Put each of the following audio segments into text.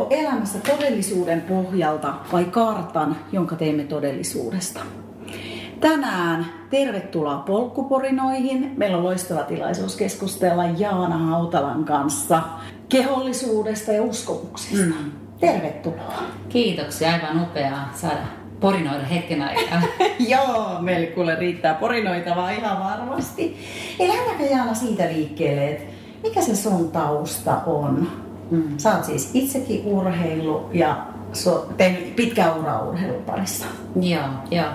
Toimimmeko elämässä todellisuuden pohjalta vai kartan, jonka teemme todellisuudesta? Tänään tervetuloa polkkuporinoihin. Meillä on loistava tilaisuus keskustella Jaana Hautalan kanssa kehollisuudesta ja uskomuksista. Mm. Tervetuloa. Kiitoksia, aivan upeaa saada porinoida hetken aikaa. Joo, meille kuule riittää porinoitavaa ihan varmasti. Eli lähdetäänkö Jaana siitä liikkeelle, että mikä se sun tausta on? Mm. Sä oot siis itsekin urheilu ja tehnyt pitkä ura urheilun parissa. Joo, joo.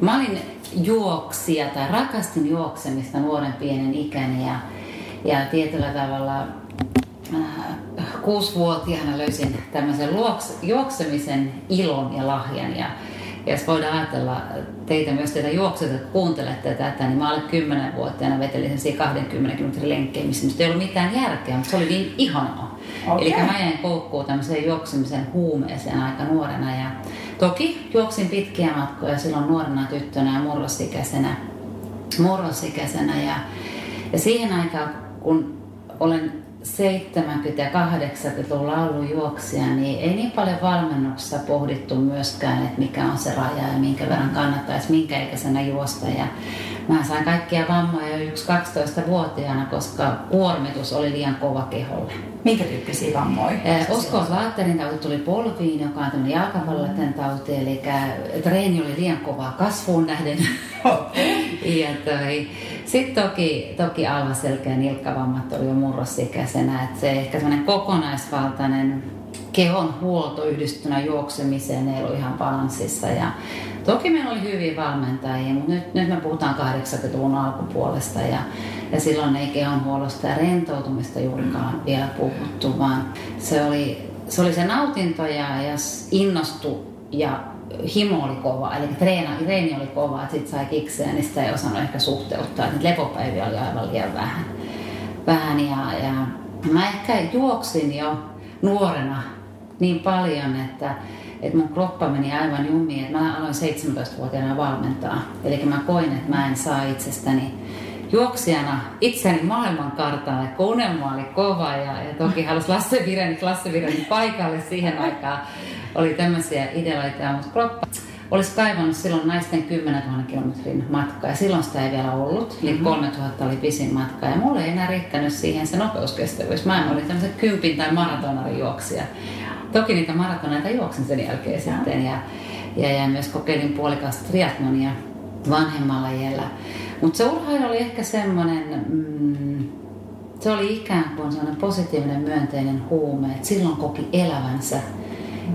Mä olin juoksija tai rakastin juoksemista nuoren pienen ikäni ja, ja tietyllä tavalla äh, kuusivuotiaana löysin tämmöisen luoks, juoksemisen ilon ja lahjan ja ja jos voidaan ajatella teitä myös teitä juokset, että kuuntelette tätä, niin mä alle 10 vuotiaana vetelin sen 20 kilometrin lenkkejä, missä ei ollut mitään järkeä, mutta se oli niin ihanaa. Okay. Eli mä jäin koukkuun tämmöiseen juoksemisen huumeeseen aika nuorena ja toki juoksin pitkiä matkoja silloin nuorena tyttönä ja murrosikäisenä, murrosikäisenä ja, ja siihen aikaan, kun olen 70- ja 80-luvun laulujuoksia, niin ei niin paljon valmennuksessa pohdittu myöskään, että mikä on se raja ja minkä verran kannattaisi minkä ikäisenä juosta. Ja mä sain kaikkia vammoja jo 1-12-vuotiaana, koska kuormitus oli liian kova keholle. Minkä tyyppisiä vammoja? Osko Laatterin tauti tuli polviin, joka on tämmöinen jalkapalloten tauti, eli treeni oli liian kovaa kasvuun nähden. ja toi, sitten toki, toki alaselkä ja nilkkavammat oli jo murrosikäisenä, että se ehkä semmoinen kokonaisvaltainen kehon huolto yhdistynä juoksemiseen ei ollut ihan balanssissa. Ja toki meillä oli hyviä valmentajia, mutta nyt, nyt me puhutaan 80-luvun alkupuolesta ja, ja silloin ei kehonhuollosta ja rentoutumista juurikaan vielä puhuttu, vaan se oli se, oli se nautinto ja, ja innostu ja himo oli kova, eli treeni, treeni oli kova, että sitten sai kikseä, niin sitä ei osannut ehkä suhteuttaa, että lepopäiviä oli aivan liian vähän. vähän ja, ja mä ehkä juoksin jo nuorena niin paljon, että, että mun kroppa meni aivan jumiin, että mä aloin 17-vuotiaana valmentaa. Eli mä koin, että mä en saa itsestäni juoksijana itseni maailmankartalle, kun unelma oli kova ja, ja toki halusi Lasse Virenit, Lasse Virenit paikalle siihen aikaan. Oli tämmöisiä ideoita, mutta kroppa olisi kaivannut silloin naisten 10 000 kilometrin matkaa ja silloin sitä ei vielä ollut. Eli mm-hmm. 3000 oli pisin matka ja mulle ei enää riittänyt siihen se nopeuskestävyys. Mä en olin tämmöisen kympin tai maratonarijuoksija. Toki niitä maratoneita juoksin sen jälkeen ja. sitten ja, ja, ja myös kokeilin puolikasta triatlonia vanhemmalla iällä. Mutta se urheilu oli ehkä semmoinen, mm, se oli ikään kuin semmoinen positiivinen myönteinen huume, että silloin koki elävänsä.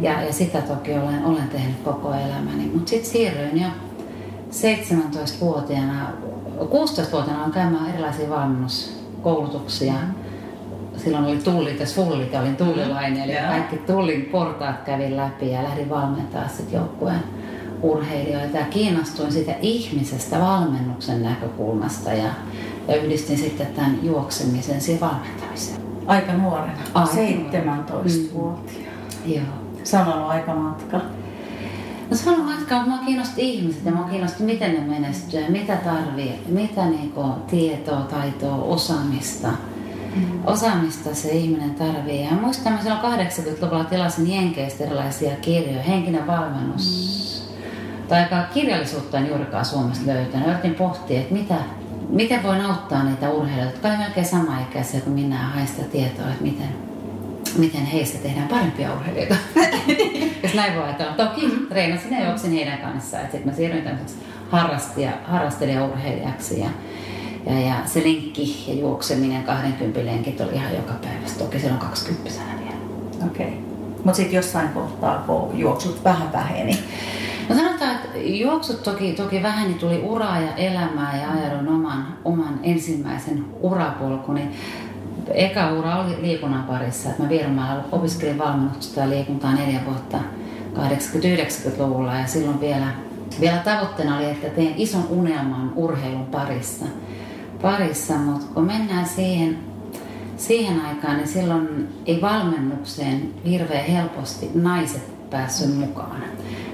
Ja, ja sitä toki olen, olen tehnyt koko elämäni. Mutta sitten siirryin jo 17-vuotiaana, 16-vuotiaana käymään erilaisia valmennuskoulutuksia. Silloin oli tullit ja fullit ja olin tullilainen, eli kaikki tullin portaat kävin läpi ja lähdin valmentaa sitten joukkueen urheilijoita ja kiinnostuin siitä ihmisestä valmennuksen näkökulmasta ja, ja yhdistin sitten tämän juoksemisen siihen valmentamiseen. Aika nuorena, aika 17-vuotiaana. Mm. Joo. Samalla aika matka. No se on matka, mutta mua kiinnosti ihmiset ja mua kiinnosti miten ne menestyy ja mitä tarvii, mitä niinku tietoa, taitoa, osaamista. Mm. Osaamista se ihminen tarvii. Ja muistan, mä silloin 80-luvulla tilasin Jenkeistä erilaisia kirjoja, henkinen valmennus, mm tai kirjallisuutta en juurikaan Suomesta löytänyt. Yritin pohtia, että mitä, miten voin auttaa niitä urheilijoita, jotka olivat melkein samaikäisiä kuin minä hain sitä tietoa, että miten, miten heistä tehdään parempia urheilijoita. Jos näin voi ajatella. Toki treenasin ja juoksin heidän kanssaan. Sitten mä siirryin tämmöiseksi harrastelija, harrastelijaurheilijaksi ja, ja, ja, se linkki ja juokseminen 20 lenkit oli ihan joka päivä. Toki silloin 20 vielä. Okei. Okay. Mutta sitten jossain kohtaa, kun juoksut vähän väheni, No sanotaan, että juoksut toki, toki vähän niin tuli uraa ja elämää ja ajaudun oman, oman ensimmäisen urapolkuni. eka ura oli liikunnan parissa. Mä Virmaalla opiskelin valmennusta ja liikuntaa neljä vuotta 80-90-luvulla ja silloin vielä, vielä tavoitteena oli, että teen ison unelman urheilun parissa. Parissa mutta kun mennään siihen, siihen aikaan, niin silloin ei valmennukseen hirveän helposti naiset päässyt mukaan.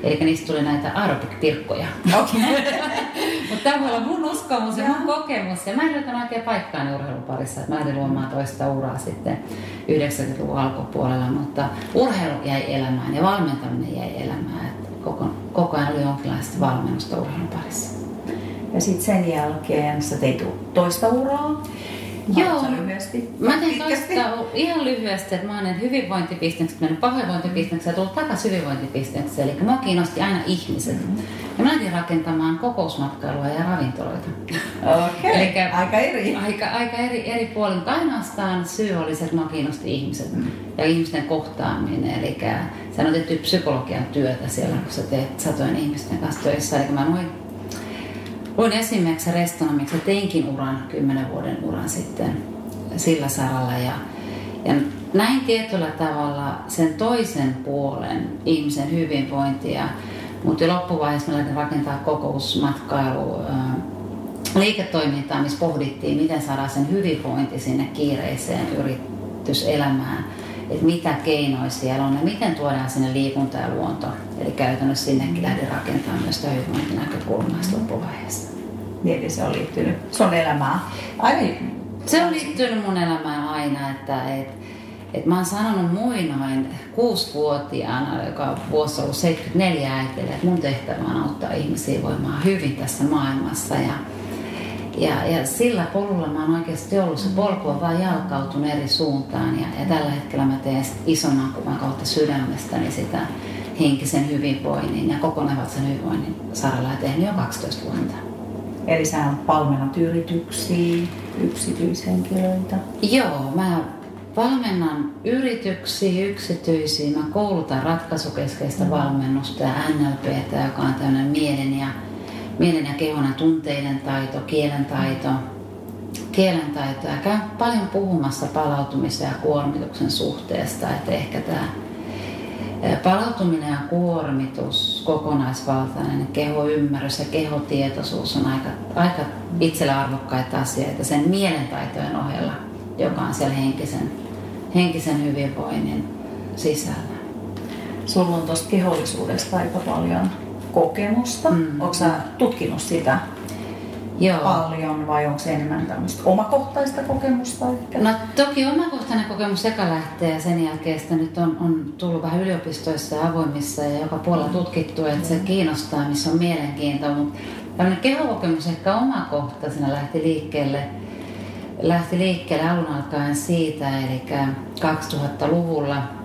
Eli niistä tuli näitä aerobik-tirkkoja. Okay. Mutta tämä voi olla mun uskomus ja mun kokemus. Ja mä en löytänyt oikein paikkaani urheilun parissa. Mä lähdin luomaan toista uraa sitten 90-luvun alkupuolella. Mutta urheilu jäi elämään ja valmentaminen jäi elämään. Koko, koko ajan oli jonkinlaista valmennusta urheilun parissa. Ja sitten sen jälkeen sä teit toista uraa. Joo, lyhyesti? mä tein toista ihan lyhyesti, että mä olen hyvinvointibisneksi, mennyt pahoinvointibisneksi ja tullut takaisin hyvinvointibisneksi. Eli mä kiinnosti aina ihmiset. Mm-hmm. Ja mä lähdin rakentamaan kokousmatkailua ja ravintoloita. Okei, okay. Elikkä, aika eri. Aika, aika eri, eri puolin, mutta ainoastaan syy oli se, että mä kiinnosti ihmiset mm. ja ihmisten kohtaaminen. Eli se on tehty psykologian työtä siellä, kun sä teet satojen ihmisten kanssa töissä. Eli mä noin Luin esimerkiksi restonomiksi teinkin uran, kymmenen vuoden uran sitten sillä saralla. Ja, ja näin tietyllä tavalla sen toisen puolen ihmisen hyvinvointia, mutta loppuvaiheessa mä lähdin rakentaa kokousmatkailu liiketoimintaa, missä pohdittiin, miten saadaan sen hyvinvointi sinne kiireiseen yrityselämään että mitä keinoja siellä on ja miten tuodaan sinne liikunta ja luonto. Eli käytännössä sinnekin lähdin rakentamaan myös sitä hyvinvointinäkökulmaa loppuvaiheessa. Niin, se on liittynyt, se on elämää. Aina, se on liittynyt mun elämään aina, että et, et mä oon sanonut muinoin kuusivuotiaana, joka on vuosi ollut 74 äitille, että mun tehtävä on auttaa ihmisiä voimaan hyvin tässä maailmassa. Ja, ja, ja sillä polulla mä oon oikeasti ollut. Se polku on vaan jalkautunut eri suuntaan. Ja, ja tällä hetkellä mä teen ison akuvan kautta sydämestäni sitä henkisen hyvinvoinnin ja kokonaisen hyvinvoinnin saralla tehnyt jo 12 vuotta. Eli sä valmennat yrityksiä, yksityishenkilöitä? Joo, mä valmennan yrityksiä, yksityisiä. Mä koulutan ratkaisukeskeistä valmennusta ja NLPtä, joka on tämmöinen mielen ja mielen ja kehon ja tunteiden taito, kielen taito, kielen taito ja käyn paljon puhumassa palautumisen ja kuormituksen suhteesta, että ehkä tämä palautuminen ja kuormitus, kokonaisvaltainen kehoymmärrys ja kehotietoisuus on aika, aika itsellä arvokkaita asioita sen mielentaitojen ohella, joka on siellä henkisen, henkisen hyvinvoinnin sisällä. Sulla on tuosta kehollisuudesta aika paljon kokemusta. Mm. Onko sä tutkinut sitä Joo. paljon vai onko se enemmän tämmöistä omakohtaista kokemusta ehkä? No toki omakohtainen kokemus sekä lähtee ja sen jälkeen sitä nyt on, on tullut vähän yliopistoissa ja avoimissa ja joka puolella mm. tutkittu, että se kiinnostaa, missä on mielenkiintoa, mutta tämmöinen kehokokemus ehkä omakohtaisena lähti liikkeelle lähti liikkeelle alun alkaen siitä, eli 2000-luvulla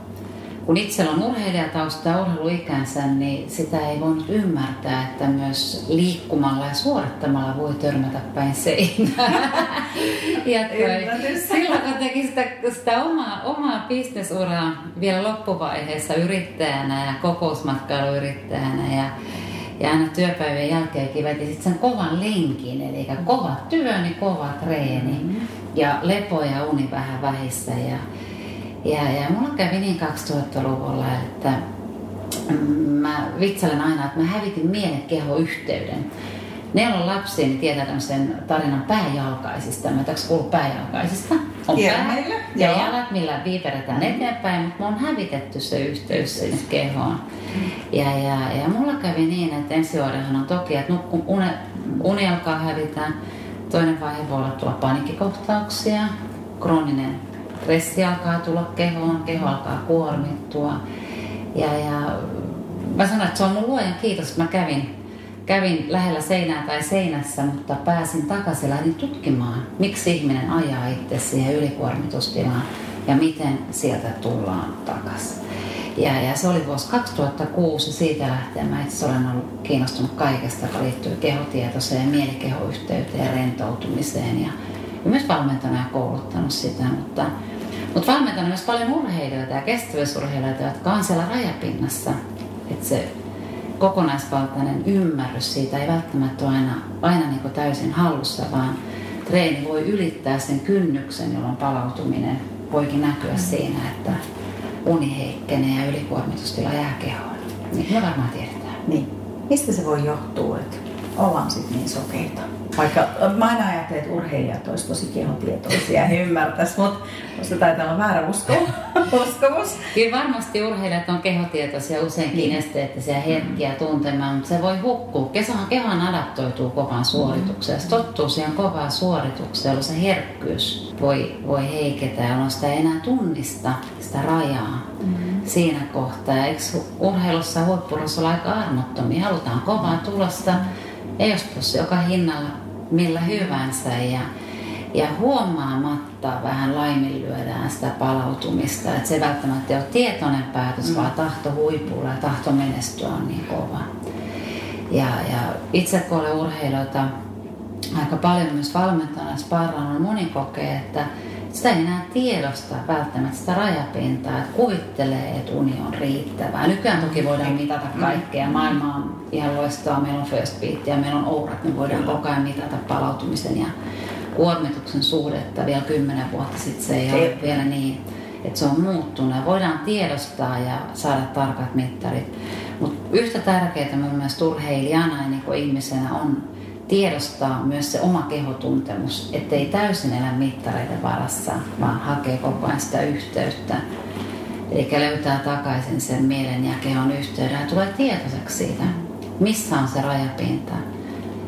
kun itsellä on urheilijatausta ja urheiluikänsä, niin sitä ei voinut ymmärtää, että myös liikkumalla ja suorittamalla voi törmätä päin seinään. ja silloin kun teki sitä, sitä omaa, omaa bisnesuraa vielä loppuvaiheessa yrittäjänä ja kokousmatkailuyrittäjänä ja ja aina työpäivän jälkeenkin veti sitten sen kovan linkin, eli kova työ, niin kova treeni mm-hmm. ja lepo ja uni vähän vähissä. Ja, ja, ja mulla kävi niin 2000-luvulla, että mä vitsailen aina, että mä hävitin mielen keho yhteyden. Ne on lapsia, niin tietää sen tarinan pääjalkaisista. Mä en kuullut pääjalkaisista. On pää ja Joo. jalat, millä viiperetään mm. eteenpäin, mutta mä oon hävitetty se yhteys sinne kehoon. Ja, ja, ja mulla kävi niin, että ensioirehan on toki, että kun uni, uni alkaa hävitä, toinen vaihe voi olla tulla panikkikohtauksia, krooninen stressi alkaa tulla kehoon, keho alkaa kuormittua. Ja, ja mä sanon, että se on mun luojan kiitos, että mä kävin, kävin lähellä seinää tai seinässä, mutta pääsin takaisin lähdin tutkimaan, miksi ihminen ajaa itse siihen ylikuormitustilaan ja miten sieltä tullaan takaisin. Ja, ja se oli vuosi 2006 ja siitä lähtien mä itse olen ollut kiinnostunut kaikesta, joka liittyy kehotietoiseen, mielikehoyhteyteen ja rentoutumiseen ja, ja myös valmentanut ja kouluttanut sitä, mutta mutta valmentan myös paljon urheilijoita ja kestävyysurheilijoita, jotka on siellä rajapinnassa. Että se kokonaisvaltainen ymmärrys siitä ei välttämättä ole aina, aina niin täysin hallussa, vaan, treeni voi ylittää sen kynnyksen, jolloin palautuminen voikin näkyä mm. siinä, että uni heikkenee ja ylikuormitustila jää kehoon. Niin me varmaan tiedetään. Niin. Mistä se voi johtua, että ollaan sitten niin sokeita? Vaikka mä aina ajattelen, että urheilijat olisivat tosi kehotietoisia ja he mutta musta taitaa olla väärä usko, uskomus. Kyllä varmasti urheilijat on kehotietoisia, usein niin. kinesteettisiä hetkiä tuntemaan, mutta se voi hukkua. Kesähän kehohan adaptoituu kovaan suoritukseen. Se tottuu siihen kovaan suoritukseen, jolloin se herkkyys voi, voi heiketä, jolloin sitä ei enää tunnista sitä rajaa mm-hmm. siinä kohtaa. Eikö urheilussa huippurossa olla aika armottomia? Halutaan kovaa tulosta, ei jos joka hinnalla millä hyvänsä ja, ja huomaamatta vähän laiminlyödään sitä palautumista. Että se ei välttämättä ole tietoinen päätös, mm. vaan tahto huipulla ja tahto menestyä on niin kova. Ja, ja itse kun olen urheilijoita aika paljon myös valmentajana sparrannut, moni kokee, että sitä ei enää tiedosta välttämättä sitä rajapintaa, että kuvittelee, että uni on riittävää. Nykyään toki voidaan mitata kaikkea. Maailma on ihan loistavaa. Meillä on first beat ja meillä on ourat, niin voidaan koko ajan mitata palautumisen ja kuormituksen suhdetta. Vielä kymmenen vuotta sitten se ei ole vielä niin, että se on muuttunut. Voidaan tiedostaa ja saada tarkat mittarit. Mutta yhtä tärkeää mun mielestä urheilijana ja niin ihmisenä on tiedostaa myös se oma kehotuntemus, ettei täysin elä mittareiden varassa, vaan hakee koko ajan sitä yhteyttä. Eli löytää takaisin sen mielen ja kehon yhteyden ja tulee tietoiseksi siitä, missä on se rajapinta.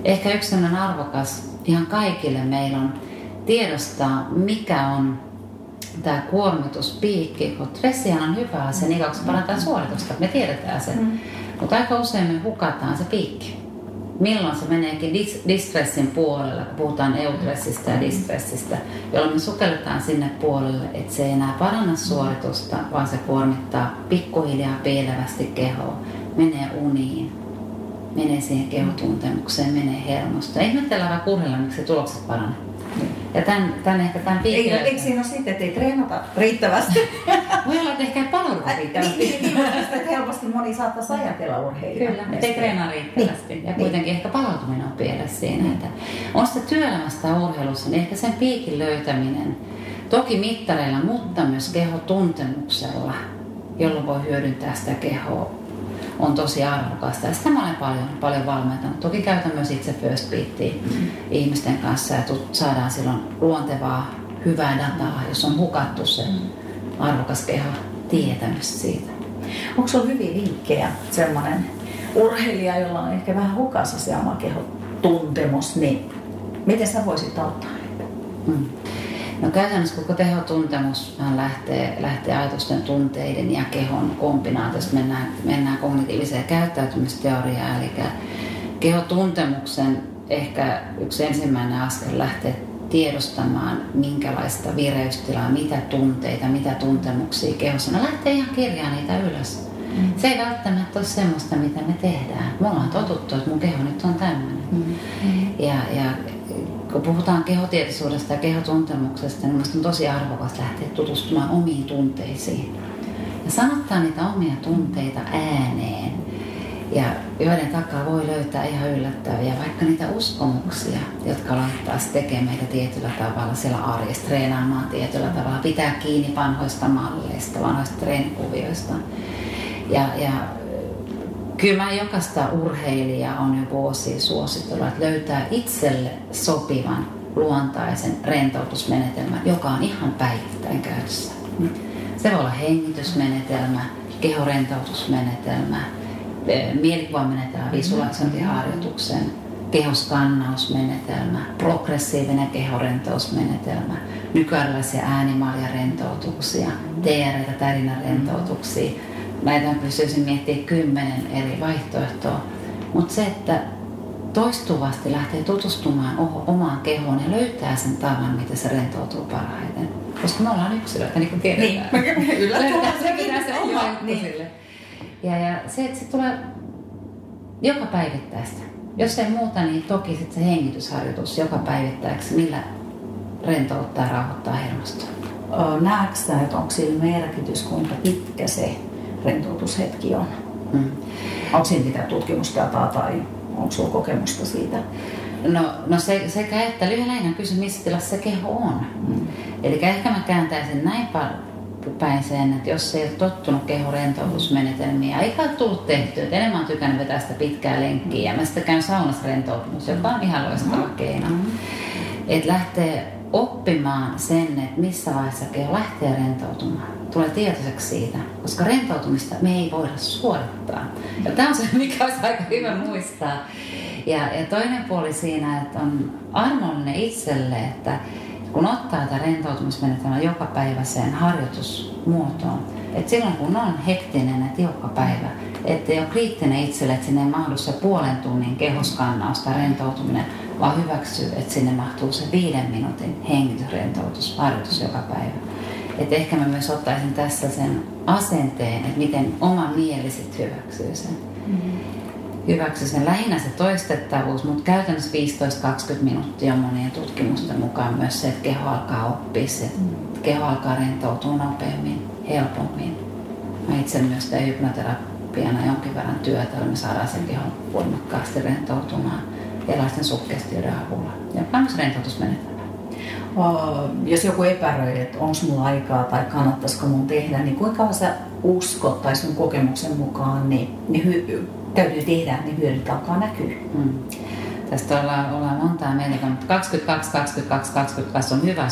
Ehkä yksi sellainen arvokas ihan kaikille meillä on tiedostaa, mikä on tämä kuormituspiikki, kun stressihan on hyvä asia, niin kauan parantaa suoritusta, me tiedetään se. Mm. Mutta aika usein me hukataan se piikki milloin se meneekin dis- distressin puolelle, kun puhutaan eutressistä ja distressistä, jolloin me sukelletaan sinne puolelle, että se ei enää paranna suoritusta, vaan se kuormittaa pikkuhiljaa piilevästi kehoa, menee uniin, menee siihen kehotuntemukseen, menee hermosta. Ihmetellään vähän kurhella, miksi tulokset paranee. Ja tämän, tämän ehkä tämän Eikö, eikö siinä ole sitten, että ei treenata riittävästi? Voi olla, että ehkä ei palauduta riittävästi. Niin, niin, niin, helposti moni saattaisi ajatella urheilijaa. Kyllä, että ei treenaa riittävästi. Niin. Ja kuitenkin niin. ehkä palautuminen on pielessä siinä. Niin. Että on sitä työelämästä urheilussa, niin ehkä sen piikin löytäminen, toki mittareilla, mutta myös kehotuntemuksella, jolloin voi hyödyntää sitä kehoa on tosi arvokasta. Ja sitä mä olen paljon, paljon valmentanut. Toki käytän myös itse First Beatia mm. ihmisten kanssa ja saadaan silloin luontevaa, hyvää dataa, jos on hukattu se mm. arvokas keho tietämys siitä. Onko sinulla hyviä vinkkejä sellainen urheilija, jolla on ehkä vähän hukassa se oma keho tuntemus, niin miten sä voisit auttaa? Mm. No käytännössä koko tehotuntemus lähtee, lähtee ajatusten, tunteiden ja kehon kombinaatiosta. Mennään, mennään kognitiiviseen käyttäytymisteoriaan, eli kehotuntemuksen ehkä yksi ensimmäinen askel lähtee tiedostamaan, minkälaista vireystilaa, mitä tunteita, mitä tuntemuksia kehossa. Ne lähtee ihan kirjaa niitä ylös. Mm. Se ei välttämättä ole semmoista, mitä me tehdään. Me ollaan totuttu, että mun keho nyt on tämmöinen. Mm. Ja, ja kun puhutaan kehotietoisuudesta ja kehotuntemuksesta, niin minusta on tosi arvokas lähteä tutustumaan omiin tunteisiin. Ja sanottaa niitä omia tunteita ääneen, ja joiden takaa voi löytää ihan yllättäviä, vaikka niitä uskomuksia, jotka laittaa tekemään meitä tietyllä tavalla siellä arjessa, treenaamaan tietyllä tavalla, pitää kiinni vanhoista malleista, vanhoista treenikuvioista. Ja, ja Kyllä mä jokaista urheilijaa on jo vuosia suositellut, että löytää itselle sopivan luontaisen rentoutusmenetelmän, joka on ihan päivittäin käytössä. Se voi olla hengitysmenetelmä, kehorentoutusmenetelmä, mielikuvamenetelmä, visualisointiharjoituksen, kehoskannausmenetelmä, progressiivinen kehorentousmenetelmä, nykyaikaisia äänimaljarentoutuksia, TR- ja tärinärentoutuksia, näitä pystyisin miettimään kymmenen eri vaihtoehtoa. Mutta se, että toistuvasti lähtee tutustumaan omaan kehoon ja löytää sen tavan, miten se rentoutuu parhaiten. Koska me ollaan yksilöitä, niin kuin tiedetään. Niin, löytää se, mitä se oma niin. sille. Ja, ja se, että se tulee joka päivittäistä. Jos ei muuta, niin toki sit se hengitysharjoitus joka päivittäiseksi, millä rentouttaa ja rauhoittaa hermostoa. Näetkö että onko sillä merkitys, kuinka pitkä se rentoutushetki on. Mm. Onko siinä mitään tutkimusdataa tai onko sinulla kokemusta siitä? No, no se, sekä että lyhyen lähinnä kysy, missä tilassa se keho on. Mm. Eli ehkä mä kääntäisin näin päin sen, että jos ei ole tottunut keho rentoutusmenetelmiä, eikä ole tullut tehtyä, että enemmän on tykännyt vetää sitä pitkää lenkkiä. Ja mä sitten käyn saunassa rentoutumus, joka on ihan loistava mm. keino. Mm. Että lähtee oppimaan sen, että missä vaiheessa keho lähtee rentoutumaan. Tulee tietoiseksi siitä, koska rentoutumista me ei voida suorittaa. Ja tämä on se, mikä olisi aika hyvä muistaa. Ja, ja toinen puoli siinä, että on armollinen itselle, että kun ottaa tätä rentoutumismenetelmää joka päivä sen harjoitusmuotoon, että silloin kun on hektinen ja tiukka päivä, ettei ole kriittinen itselle, että sinne ei mahdu se puolen tunnin kehoskannaus tai rentoutuminen, vaan hyväksyy, että sinne mahtuu se viiden minuutin hengitysrentoutusharjoitus joka päivä. Että ehkä mä myös ottaisin tässä sen asenteen, että miten oma mieli sitten hyväksyy sen. Mm-hmm. Hyväksyy sen lähinnä se toistettavuus, mutta käytännössä 15-20 minuuttia on monien tutkimusten mukaan myös se, että keho alkaa oppia se, mm-hmm. keho alkaa rentoutua nopeammin, helpommin. Mä itse myös teen hypnoterapiana jonkin verran työtä, jolla me saadaan sen kehon voimakkaasti rentoutumaan erilaisten sukkestioiden avulla. Ja myös rentoutusmenetelmä. Jos joku epäröi, että onko mulla aikaa tai kannattaisiko mun tehdä, niin kuinka sä uskot tai sun kokemuksen mukaan niin, niin hy- täytyy tehdä, niin hyödyt alkaa näkyä? Hmm. Tästä ollaan, ollaan montaa mieltä, mutta 22, 22, 22 on hyvä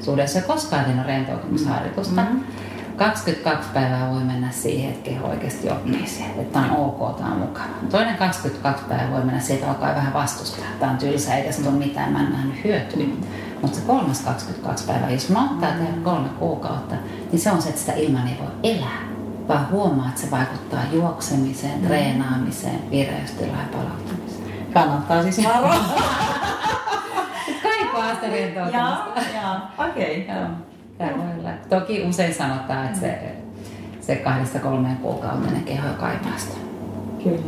suhde. Se koskaan ei ole rentoutumisharjoitusta. Mm-hmm 22 päivää voi mennä siihen, että keho oikeasti oppii sen, että on ok, tämä on mukava. Toinen 22 päivää voi mennä siihen, että alkaa vähän vastustaa. Tämä on tylsä, ei tästä ole mitään, mä en nähnyt hyötyä. Mutta se kolmas 22 päivää, jos mä ottaa tehdä kolme kuukautta, niin se on se, että sitä ilman ei voi elää. Vaan huomaa, että se vaikuttaa juoksemiseen, mm. treenaamiseen, vireystilaan ja palauttamiseen. Kannattaa siis varoa. Kaipaa sitä rentoutumista. Joo, joo, okei. Okay. Täällä Toki usein sanotaan, että se, se kahdesta kolmeen kuukauden keho jo kaipaa sitä. Kyllä.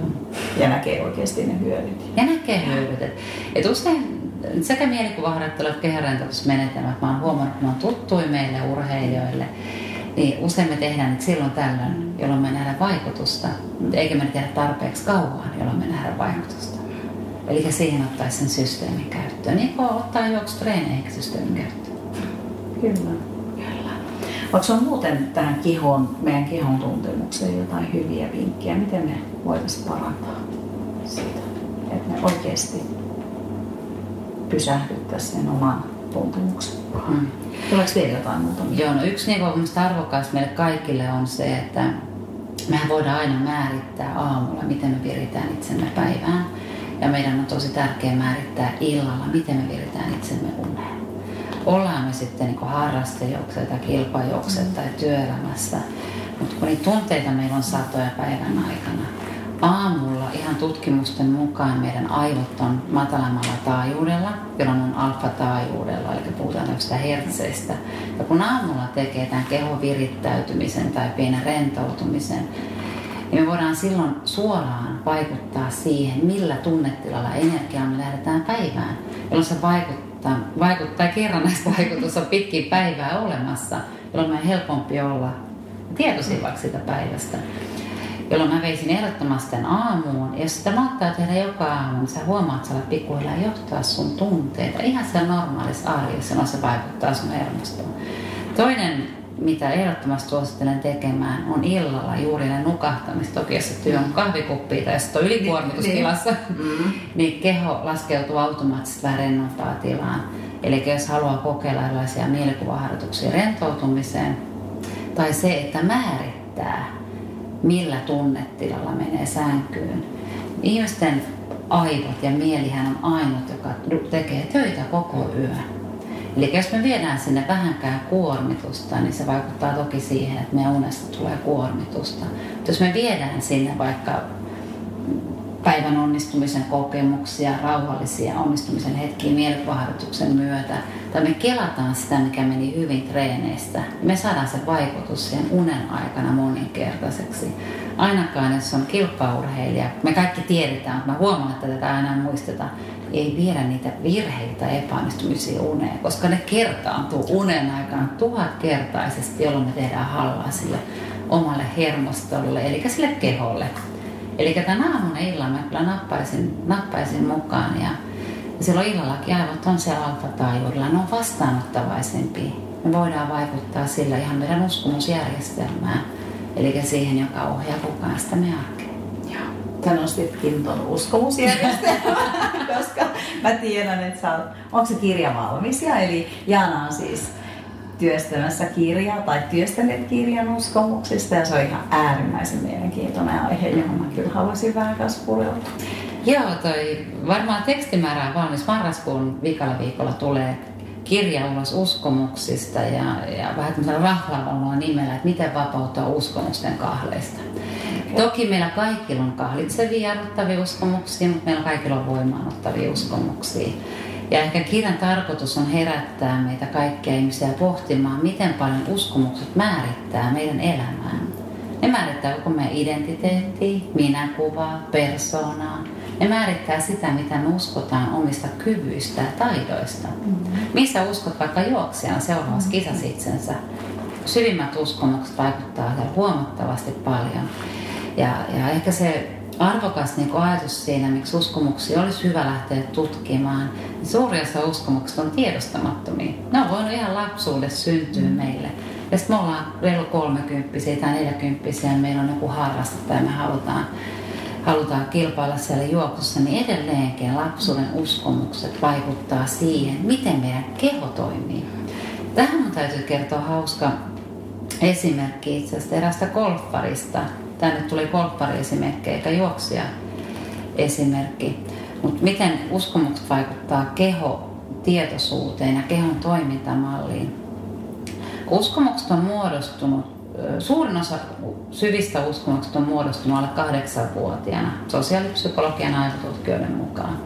Ja näkee oikeasti ne hyödyt. Ja näkee hyödyt. Et, et usein sekä mielikuvaharjoittelu että kehonrentoutusmenetelmät, mä oon huomannut, että ne on tuttuja meille urheilijoille, niin usein me tehdään nyt silloin tällöin, jolloin me nähdään vaikutusta, eikä me tehdä tarpeeksi kauan, jolloin me nähdään vaikutusta. Eli siihen ottaisi sen systeemin käyttöön, niin kuin ottaa juoksutreeneihin systeemin käyttöön. Kyllä. Onko on muuten tähän kihon, meidän kihon tuntemukseen jotain hyviä vinkkejä? Miten me voitaisiin parantaa sitä, että me oikeasti pysähdyttäisiin sen oman tuntemuksen mm. Tuleeko vielä jotain muuta? Joo, no yksi niin arvokas meille kaikille on se, että mehän voidaan aina määrittää aamulla, miten me viritään itsemme päivään. Ja meidän on tosi tärkeää määrittää illalla, miten me viritään itsemme uneen ollaan me sitten niin harrastejuokset tai kilpajuokset mm. tai työelämässä. Mutta kun niitä tunteita meillä on satoja päivän aikana, aamulla ihan tutkimusten mukaan meidän aivot on matalammalla taajuudella, jolloin on alfa-taajuudella, eli puhutaan jostain hertseistä. Ja kun aamulla tekee tämän kehon virittäytymisen tai pienen rentoutumisen, niin me voidaan silloin suoraan vaikuttaa siihen, millä tunnetilalla energiaa me lähdetään päivään, jolloin se vaikuttaa vaikuttaa, vaikuttaa kerrannaisvaikutus on pitkin päivää olemassa, jolloin on helpompi olla tietoisia vaikka sitä päivästä. Jolloin mä veisin ehdottomasti aamuun. Ja jos sitä malttaa tehdä joka aamu, niin sä huomaat, että sä alat pikkuhiljaa johtaa sun tunteita. Ihan siellä normaalissa arjessa, se vaikuttaa sun hermostoon. Toinen mitä ehdottomasti suosittelen tekemään, on illalla juuri ne nukahtamista. Toki jos työ on kahvikuppi tai jos on ylikuormitustilassa, mm. niin keho laskeutuu automaattisesti vähän rennompaa tilaan. Eli jos haluaa kokeilla erilaisia mielikuvaharjoituksia rentoutumiseen, tai se, että määrittää, millä tunnetilalla menee sänkyyn. Ihmisten aivot ja mielihän on ainut, joka tekee töitä koko yön. Eli jos me viedään sinne vähänkään kuormitusta, niin se vaikuttaa toki siihen, että meidän unesta tulee kuormitusta. Mutta jos me viedään sinne vaikka päivän onnistumisen kokemuksia, rauhallisia onnistumisen hetkiä mielikuvaharjoituksen myötä, tai me kelataan sitä, mikä meni hyvin treeneistä, niin me saadaan se vaikutus siihen unen aikana moninkertaiseksi. Ainakaan jos on kilpaurheilija, me kaikki tiedetään, mutta mä huomaan, että tätä aina muistetaan, ei viedä niitä virheitä epäonnistumisia uneen, koska ne kertaantuu unen aikana tuhatkertaisesti, jolloin me tehdään hallaa sille omalle hermostolle, eli sille keholle. Eli tämän aamun illan mä kyllä nappaisin, nappaisin mukaan ja silloin illallakin aivot on siellä alfataajuudella, ne on vastaanottavaisempia. Me voidaan vaikuttaa sillä ihan meidän uskomusjärjestelmään, eli siihen, joka ohjaa koko ajan sitä meidän arkea. Sä nostitkin tuon uskomusjärjestelmän, koska mä tiedän, että sä oot, onko se kirja valmis? Ja eli Jaana on siis työstämässä kirjaa tai työstäneet kirjan uskomuksista ja se on ihan äärimmäisen mielenkiintoinen aihe, johon mä kyllä haluaisin vähän kanssa pureutua. Joo, toi varmaan tekstimäärä on valmis. Marraskuun viikolla viikolla tulee kirja ulos uskomuksista ja, ja vähän tämmöisellä raflaavalla nimellä, että miten vapautua uskomusten kahleista. Toki meillä kaikilla on kahlitsevia jarruttavia uskomuksia, mutta meillä kaikilla on voimaanottavia uskomuksia. Ja ehkä kirjan tarkoitus on herättää meitä kaikkia ihmisiä pohtimaan, miten paljon uskomukset määrittää meidän elämää. Ne määrittää koko meidän identiteettiä, minäkuvaa, persoonaa. Ne määrittää sitä, mitä me uskotaan omista kyvyistä ja taidoista. Mm-hmm. Missä uskot vaikka juoksijan seuraavassa mm-hmm. kisassa itsensä? Syvimmät uskomukset vaikuttaa huomattavasti paljon. Ja, ja ehkä se arvokas niin ajatus siinä, miksi uskomuksia olisi hyvä lähteä tutkimaan, niin suuri osa uskomuksista on tiedostamattomia. Ne on voinut ihan lapsuudessa syntyä mm. meille. Ja sitten me ollaan reilu kolmekymppisiä tai neljäkymppisiä meillä on joku harraste tai me halutaan, halutaan kilpailla siellä juoksussa, niin edelleenkin lapsuuden uskomukset vaikuttaa siihen, miten meidän keho toimii. Tähän on täytyy kertoa hauska esimerkki itse asiassa erästä golfarista, tänne tuli golfari-esimerkkejä eikä juoksija esimerkki. Mutta miten uskomukset vaikuttaa keho tietoisuuteen ja kehon toimintamalliin. Uskomukset on muodostunut, suurin osa syvistä uskomuksista on muodostunut alle kahdeksanvuotiaana sosiaalipsykologian aivotutkijoiden mukaan.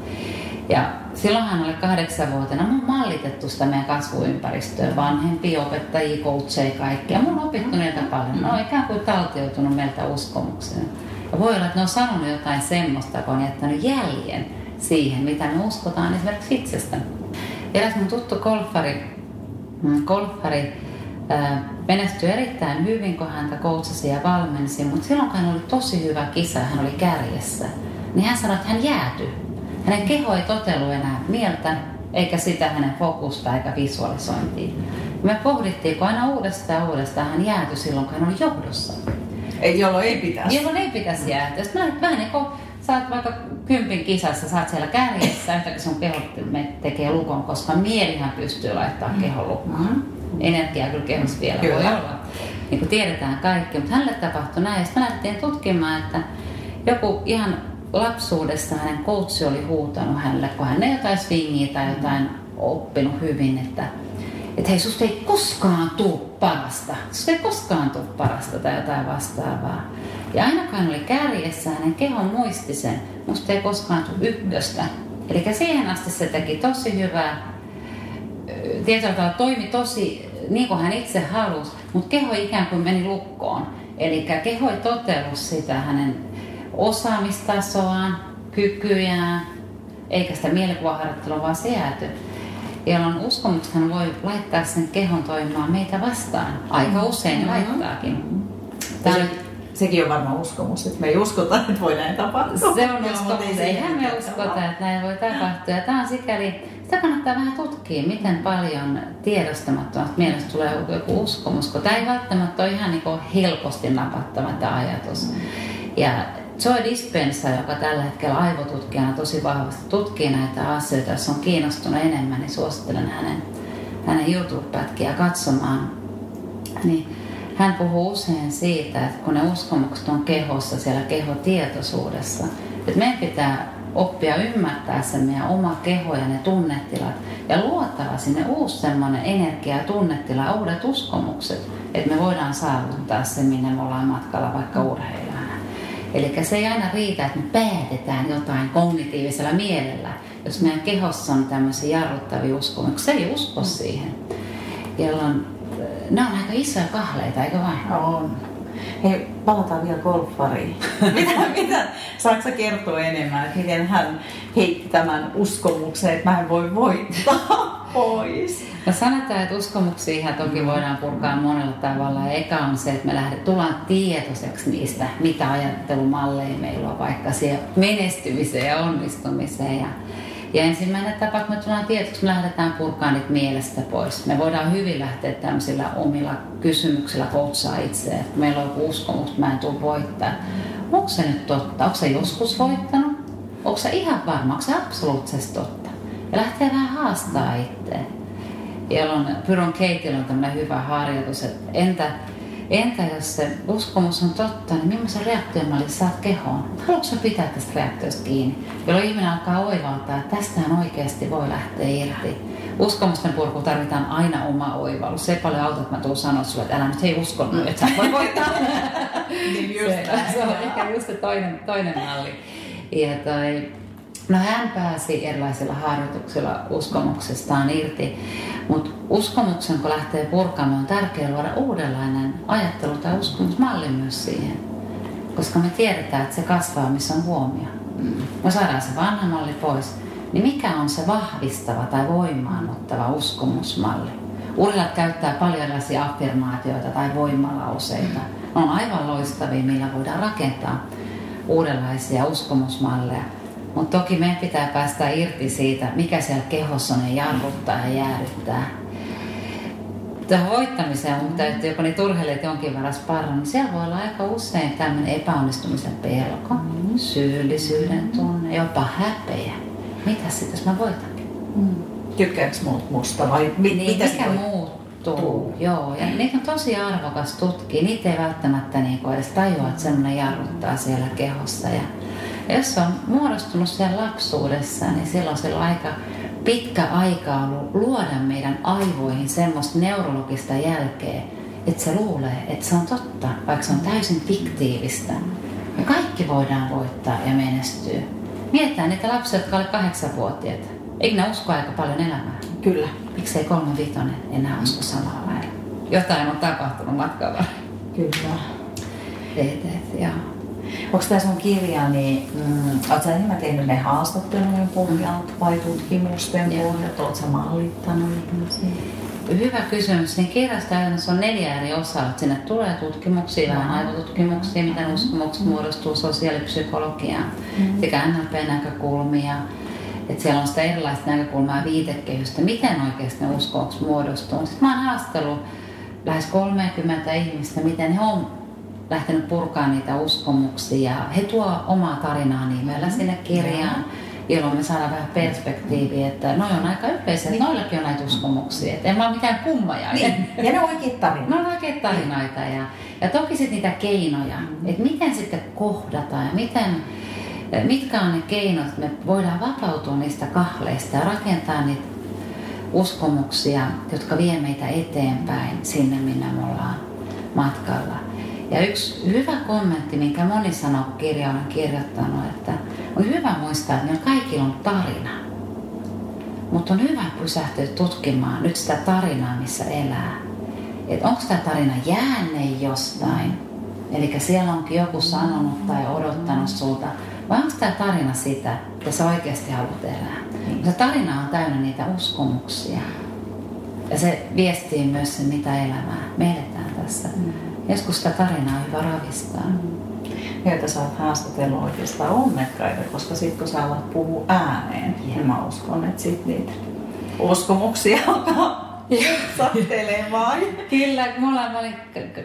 Ja silloinhan oli kahdeksanvuotiaana, mä mallitettu sitä meidän kasvuympäristöä, vanhempia, opettajia, coacheja, kaikkia. Mä oon opittu niiltä paljon. Ne on ikään kuin taltioitunut meiltä uskomuksena. Ja voi olla, että ne on sanonut jotain semmoista, kun on jättänyt jäljen siihen, mitä me uskotaan esimerkiksi itsestä. Eräs mun tuttu golfari, mm, golfari menestyi erittäin hyvin, kun häntä coachasi ja valmensi, mutta silloin kun hän oli tosi hyvä kisa hän oli kärjessä, niin hän sanoi, että hän jäätyi hänen keho ei totelu enää mieltä, eikä sitä hänen fokusta eikä visualisointia. Me pohdittiin, kun aina uudestaan ja uudestaan hän jäätyi silloin, kun hän oli johdossa. Ei, jolloin ei pitäisi. Jolloin ei pitäisi jäätyä. Sitten mä vähän niin kuin sä oot vaikka kympin kisassa, sä oot siellä kärjessä, yhtäkkiä sun keho tekee lukon, koska mielihän pystyy laittamaan kehon lukkoon. Mm-hmm. Energiaa kyllä kehossa vielä kyllä. voi olla. Niin kuin tiedetään kaikki, mutta hänelle tapahtui näin. Sitten lähdettiin tutkimaan, että joku ihan lapsuudessa hänen coachi oli huutanut hänelle, kun hän ei jotain swingiä tai jotain oppinut hyvin, että, että hei, susta ei koskaan tuu parasta. Susta ei koskaan tuu parasta tai jotain vastaavaa. Ja aina kun hän oli kärjessä, hänen kehon muisti sen, musta ei koskaan tuu ykköstä. Eli siihen asti se teki tosi hyvää, tietyllä tavalla toimi tosi niin kuin hän itse halusi, mutta keho ikään kuin meni lukkoon. Eli keho ei totellut sitä hänen osaamistasoaan, kykyjään, eikä sitä mielikuvaharjoittelua, vaan se jääty. Jolloin uskomuksethan voi laittaa sen kehon toimimaan meitä vastaan. Aika usein mm-hmm. laittaakin. Tämä se, sekin on varmaan uskomus, että me ei uskota, että voi näin tapahtua. Se on uskomus, eihän me uskota, että näin voi tapahtua. Ja tämä on sikäli, sitä kannattaa vähän tutkia, miten paljon tiedostamattomasta mielestä tulee joku uskomus, kun tämä ei välttämättä ole ihan niin helposti napattava tämä ajatus. Ja Joe Dispenza, joka tällä hetkellä aivotutkijana tosi vahvasti tutkii näitä asioita, jos on kiinnostunut enemmän, niin suosittelen hänen, hänen YouTube-pätkiä katsomaan. Niin hän puhuu usein siitä, että kun ne uskomukset on kehossa, siellä kehotietoisuudessa, että meidän pitää oppia ymmärtää se meidän oma keho ja ne tunnetilat ja luottaa sinne uusi semmoinen energia ja tunnetila ja uudet uskomukset, että me voidaan saavuttaa se, minne me ollaan matkalla vaikka urheilla. Eli se ei aina riitä, että me päätetään jotain kognitiivisella mielellä. Jos meidän kehossa on tämmöisiä jarruttavia uskomuksia, se ei usko siihen. Jolloin nämä on aika isoja kahleita, eikö vain? On. Hei, palataan vielä golfariin. mitä, mitä, saatko kertoa enemmän, että miten hän heitti tämän uskomuksen, että mä en voi voittaa pois? No sanotaan, että uskomuksia toki voidaan purkaa monella tavalla. Ja eka on se, että me lähdet, tullaan tietoiseksi niistä, mitä ajattelumalleja meillä on vaikka siihen menestymiseen ja onnistumiseen. Ja Ja ensimmäinen tapa, kun me tullaan tietoksi, me lähdetään purkaan niitä mielestä pois. Me voidaan hyvin lähteä tämmöisillä omilla kysymyksillä koutsaa itseä, että meillä on uskomus, että mä en tule voittaa. Onko se nyt totta? Onko se joskus voittanut? Onko se ihan varma? Onko se absoluuttisesti totta? Ja lähtee vähän haastaa itseä. Jolloin Pyron Keitillä on tämmöinen hyvä harjoitus, että entä Entä jos se uskomus on totta, niin millaisen reaktiomallin saat kehoon? Haluatko pitää tästä reaktiosta kiinni? Jolloin ihminen alkaa oivaltaa, että tästähän oikeasti voi lähteä irti. Uskomusten purku tarvitaan aina oma oivallus. Se ei paljon auta, että mä tuun sanoa sulle, että älä nyt hei usko nyt, että sä voi voittaa. niin just se, se on ehkä just se toinen, toinen malli. Ja toi, No hän pääsi erilaisilla harjoituksilla uskomuksestaan irti, mutta uskomuksen kun lähtee purkamaan, on tärkeää luoda uudenlainen ajattelu tai uskomusmalli myös siihen. Koska me tiedetään, että se kasvaa, missä on huomio. Me saadaan se vanha malli pois, niin mikä on se vahvistava tai voimaanottava uskomusmalli? Urheilijat käyttää paljon erilaisia affirmaatioita tai voimalauseita. Ne on aivan loistavia, millä voidaan rakentaa uudenlaisia uskomusmalleja mutta toki meidän pitää päästä irti siitä, mikä siellä kehossa ne jarruttaa ja jäädyttää. Tähän voittamiseen on täytyy, joko niitä urheilijat jonkin verran sparra, niin siellä voi olla aika usein tämmöinen epäonnistumisen pelko, mm. syyllisyyden tunne, jopa häpeä. Mitä sitten, jos mä voitankin? Mm. Tykkääkö muut musta vai mi- niin, mitä mikä muuttuu? Tuu. Joo, ja niitä on tosi arvokas tutkia. Niitä ei välttämättä niinku edes tajua, että semmoinen jarruttaa siellä kehossa. Ja jos on muodostunut siellä lapsuudessa, niin silloin se on aika pitkä aika ollut luoda meidän aivoihin semmoista neurologista jälkeä, että se luulee, että se on totta, vaikka se on täysin fiktiivistä. Ja kaikki voidaan voittaa ja menestyä. Mietitään niitä lapsia, jotka olivat kahdeksanvuotiaita. Eikö ne usko aika paljon elämään? Kyllä. Miksei kolme vitonen enää usko samalla lailla? Jotain on tapahtunut matkalla. Kyllä. Et, et, joo. Onko tämä sun kirja, niin mm, oletko enemmän tehnyt ne haastattelujen pohjalta vai tutkimusten pohjalta? Oletko mallittanut ihmisiä? Hyvä kysymys. Niin kirjasta on neljä eri osaa. Sinne tulee tutkimuksia, vähän aivotutkimuksia, miten uskomukset muodostuu sosiaalipsykologiaan, mm. sekä NLP-näkökulmia. Että siellä on sitä erilaista näkökulmaa viitekehystä, miten oikeasti ne uskomukset muodostuu. Sitten mä oon haastellut lähes 30 ihmistä, miten he on lähtenyt purkaa niitä uskomuksia. He tuo omaa tarinaa nimellä mm-hmm. sinne kirjaan, jolloin me saadaan vähän perspektiiviä, että noi on aika yleisiä, niin. noillakin on näitä uskomuksia. Että en mä ole mitään kummaja. Niin. Ja ne on oikeita tarinoita. Ne on oikeita tarinoita. Ja, ja toki sitten niitä keinoja, mm-hmm. että miten sitten kohdataan ja miten, mitkä on ne keinot, että me voidaan vapautua niistä kahleista ja rakentaa niitä uskomuksia, jotka vie meitä eteenpäin sinne, minne me ollaan matkalla. Ja yksi hyvä kommentti, minkä moni sanoo, kun kirja on kirjoittanut, että on hyvä muistaa, että meillä kaikilla on tarina. Mutta on hyvä pysähtyä tutkimaan nyt sitä tarinaa, missä elää. Että onko tämä tarina jäänne jostain, eli siellä onkin joku sanonut tai odottanut sulta, vai onko tämä tarina sitä, että sä oikeasti haluat elää. Se tarina on täynnä niitä uskomuksia. Ja se viestii myös sen, mitä elämää me eletään tässä. Mm. Joskus sitä tarinaa hyvä ravistaa. Joita sä oot haastatellut oikeastaan onnekkaita, koska sit kun sä alat puhua ääneen, yeah. niin mä uskon, että sit niitä uskomuksia alkaa sattelemaan. Kyllä, mulla mä olin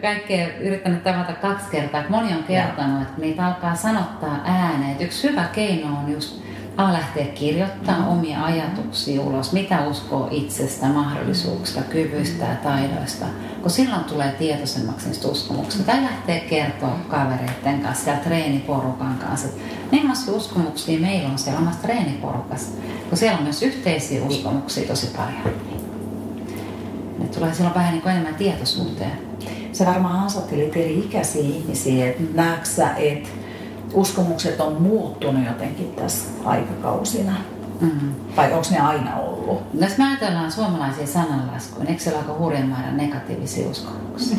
kaikkea yrittänyt tavata kaksi kertaa. Moni on kertonut, että niitä alkaa sanottaa ääneen. Yksi hyvä keino on just A lähteä kirjoittamaan mm. omia ajatuksia ulos, mitä uskoo itsestä, mahdollisuuksista, kyvyistä ja taidoista, kun silloin tulee tietoisemmaksi niistä uskomuksista. Tai lähtee kertoa kavereiden kanssa ja treeniporukan kanssa, millaisia uskomuksia meillä on siellä omassa treeniporukassa, kun siellä on myös yhteisiä uskomuksia tosi paljon. Ne tulee silloin vähän niin kuin enemmän tietoisuuteen. Se varmaan haastattelit eri ikäisiä ihmisiä, että näetkö että uskomukset on muuttunut jotenkin tässä aikakausina? Mm. Vai onko ne aina ollut? No jos me ajatellaan suomalaisia sananlaskuja, eikö siellä aika hurjan määrän negatiivisia uskomuksia?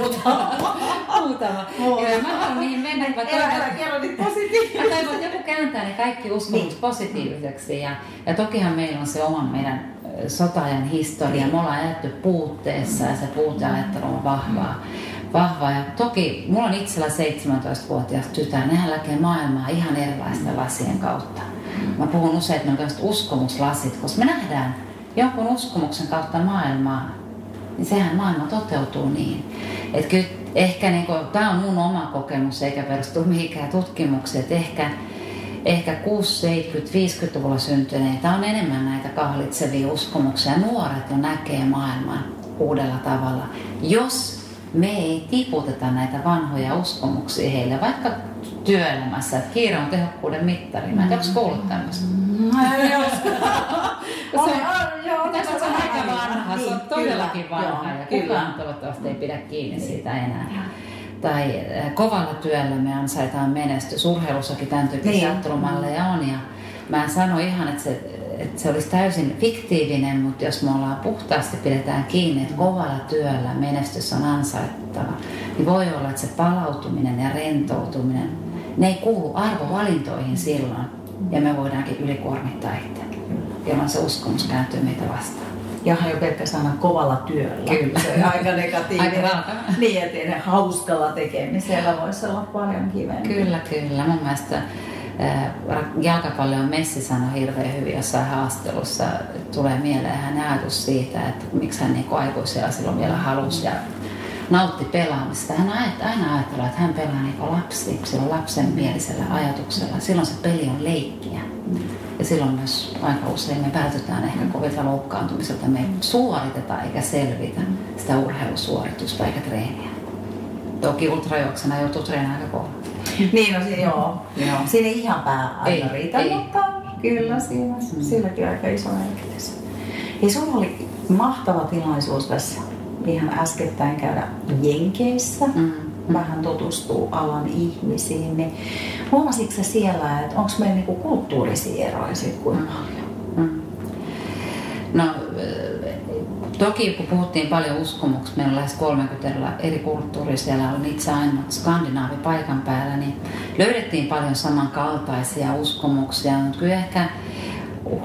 Muutama. Muutama. Joo, mä haluan niihin mennä. Mä toivon, älä, älä kerro niitä positiivisia. Mä toivon, että joku kääntää ne kaikki uskomukset niin. positiiviseksi. Ja, ja tokihan meillä on se oma meidän sotajan historia. Me ollaan eletty puutteessa ja se puuteajattelu on vahvaa. Mm vahva. Ja toki mulla on itsellä 17-vuotias tytär, nehän näkee maailmaa ihan erilaisten lasien kautta. Mä puhun usein, että ne on uskomuslasit, koska me nähdään jonkun uskomuksen kautta maailmaa, niin sehän maailma toteutuu niin. Että kyllä ehkä niin tämä on mun oma kokemus eikä perustu mihinkään tutkimukseen, että ehkä, ehkä 6-70-50-luvulla syntyneitä on enemmän näitä kahlitsevia uskomuksia. Nuoret jo näkee maailman uudella tavalla. Jos me ei tiputeta näitä vanhoja uskomuksia heille, vaikka työelämässä, että kiire on tehokkuuden mittari. Mä en tiedä, kuullut tämmöistä? se on aika vanha, se on todellakin vanha ja kukaan toivottavasti ei pidä kiinni siitä enää. Tai eh, kovalla työllä me ansaitaan menestys. Urheilussakin tämän tyyppisiä niin. ajattelumalleja on. Ja mä en sano ihan, että se, että se olisi täysin fiktiivinen, mutta jos me ollaan puhtaasti pidetään kiinni, että kovalla työllä menestys on ansaittava, niin voi olla, että se palautuminen ja rentoutuminen, ne ei kuulu arvovalintoihin silloin. Ja me voidaankin ylikuormittaa itse, jolloin se uskomus kääntyy meitä vastaan. Ja jo pelkkä sana kovalla työllä. Kyllä. Se on aika negatiivinen. aika niin, että hauskalla tekemisellä voisi olla paljon kivempi. Kyllä, kyllä. Mun mielestä jalkapallo on Messi sanoi hirveän hyvin jossain haastelussa. Tulee mieleen hän ajatus siitä, että miksi hän niin aikuisella silloin vielä halusi ja nautti pelaamista. Hän aina ajattelee, että hän pelaa niin lapsi, lapsen mielisellä ajatuksella. Silloin se peli on leikkiä. Ja silloin myös aika usein me vältytään ehkä kovilta loukkaantumiselta. Me ei suoriteta eikä selvitä sitä urheilusuoritusta eikä treeniä. Toki ultrajuoksena joutuu treenaamaan aika kovaa. Niin, no se, joo. joo. Siinä ei ihan pää aina ei, riitä, ei. mutta kyllä siinä, mm. silläkin aika iso merkitys. Ja sulla oli mahtava tilaisuus tässä ihan äskettäin käydä Jenkeissä. Mm. Vähän tutustuu alan ihmisiin. Niin huomasitko sä siellä, että onko meillä niinku kulttuurisia eroja sit kuinka paljon? Mm. No, Toki kun puhuttiin paljon uskomuksista, meillä on lähes 30 eri kulttuuria, siellä on itse aina skandinaavi paikan päällä, niin löydettiin paljon samankaltaisia uskomuksia, mutta kyllä ehkä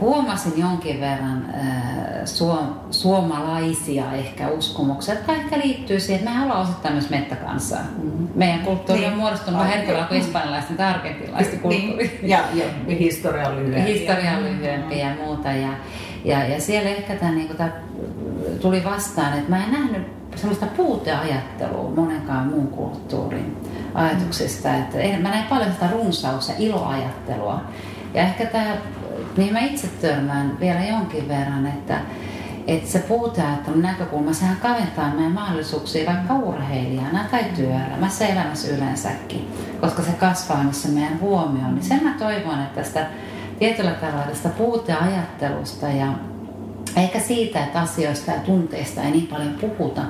huomasin jonkin verran äh, suom, suomalaisia ehkä uskomuksia, jotka ehkä liittyy siihen, että me ollaan osittain myös mettäkansaa. Mm-hmm. Meidän kulttuuri niin. on muodostunut vähän eri kuin espanjalaisten tai argentinalaisten kulttuuri. Niin. Ja, ja historia on lyhyempi. Historia on lyhyempi ja muuta. Ja, ja, ja siellä ehkä tämä, niin kuin, tämä tuli vastaan, että mä en nähnyt sellaista puuteajattelua monenkaan muun kulttuurin ajatuksista. Että mä näin paljon sitä runsaus- ja iloajattelua. Ja ehkä tämä, mihin mä itse törmään vielä jonkin verran, että, että se puuteajattelun näkökulma, sehän kaventaa meidän mahdollisuuksia vaikka urheilijana tai työelämässä, elämässä yleensäkin, koska se kasvaa missä meidän huomioon. Niin sen mä toivon, että tästä tietyllä tavalla tästä puuteajattelusta ja eikä siitä, että asioista ja tunteista ei niin paljon puhuta,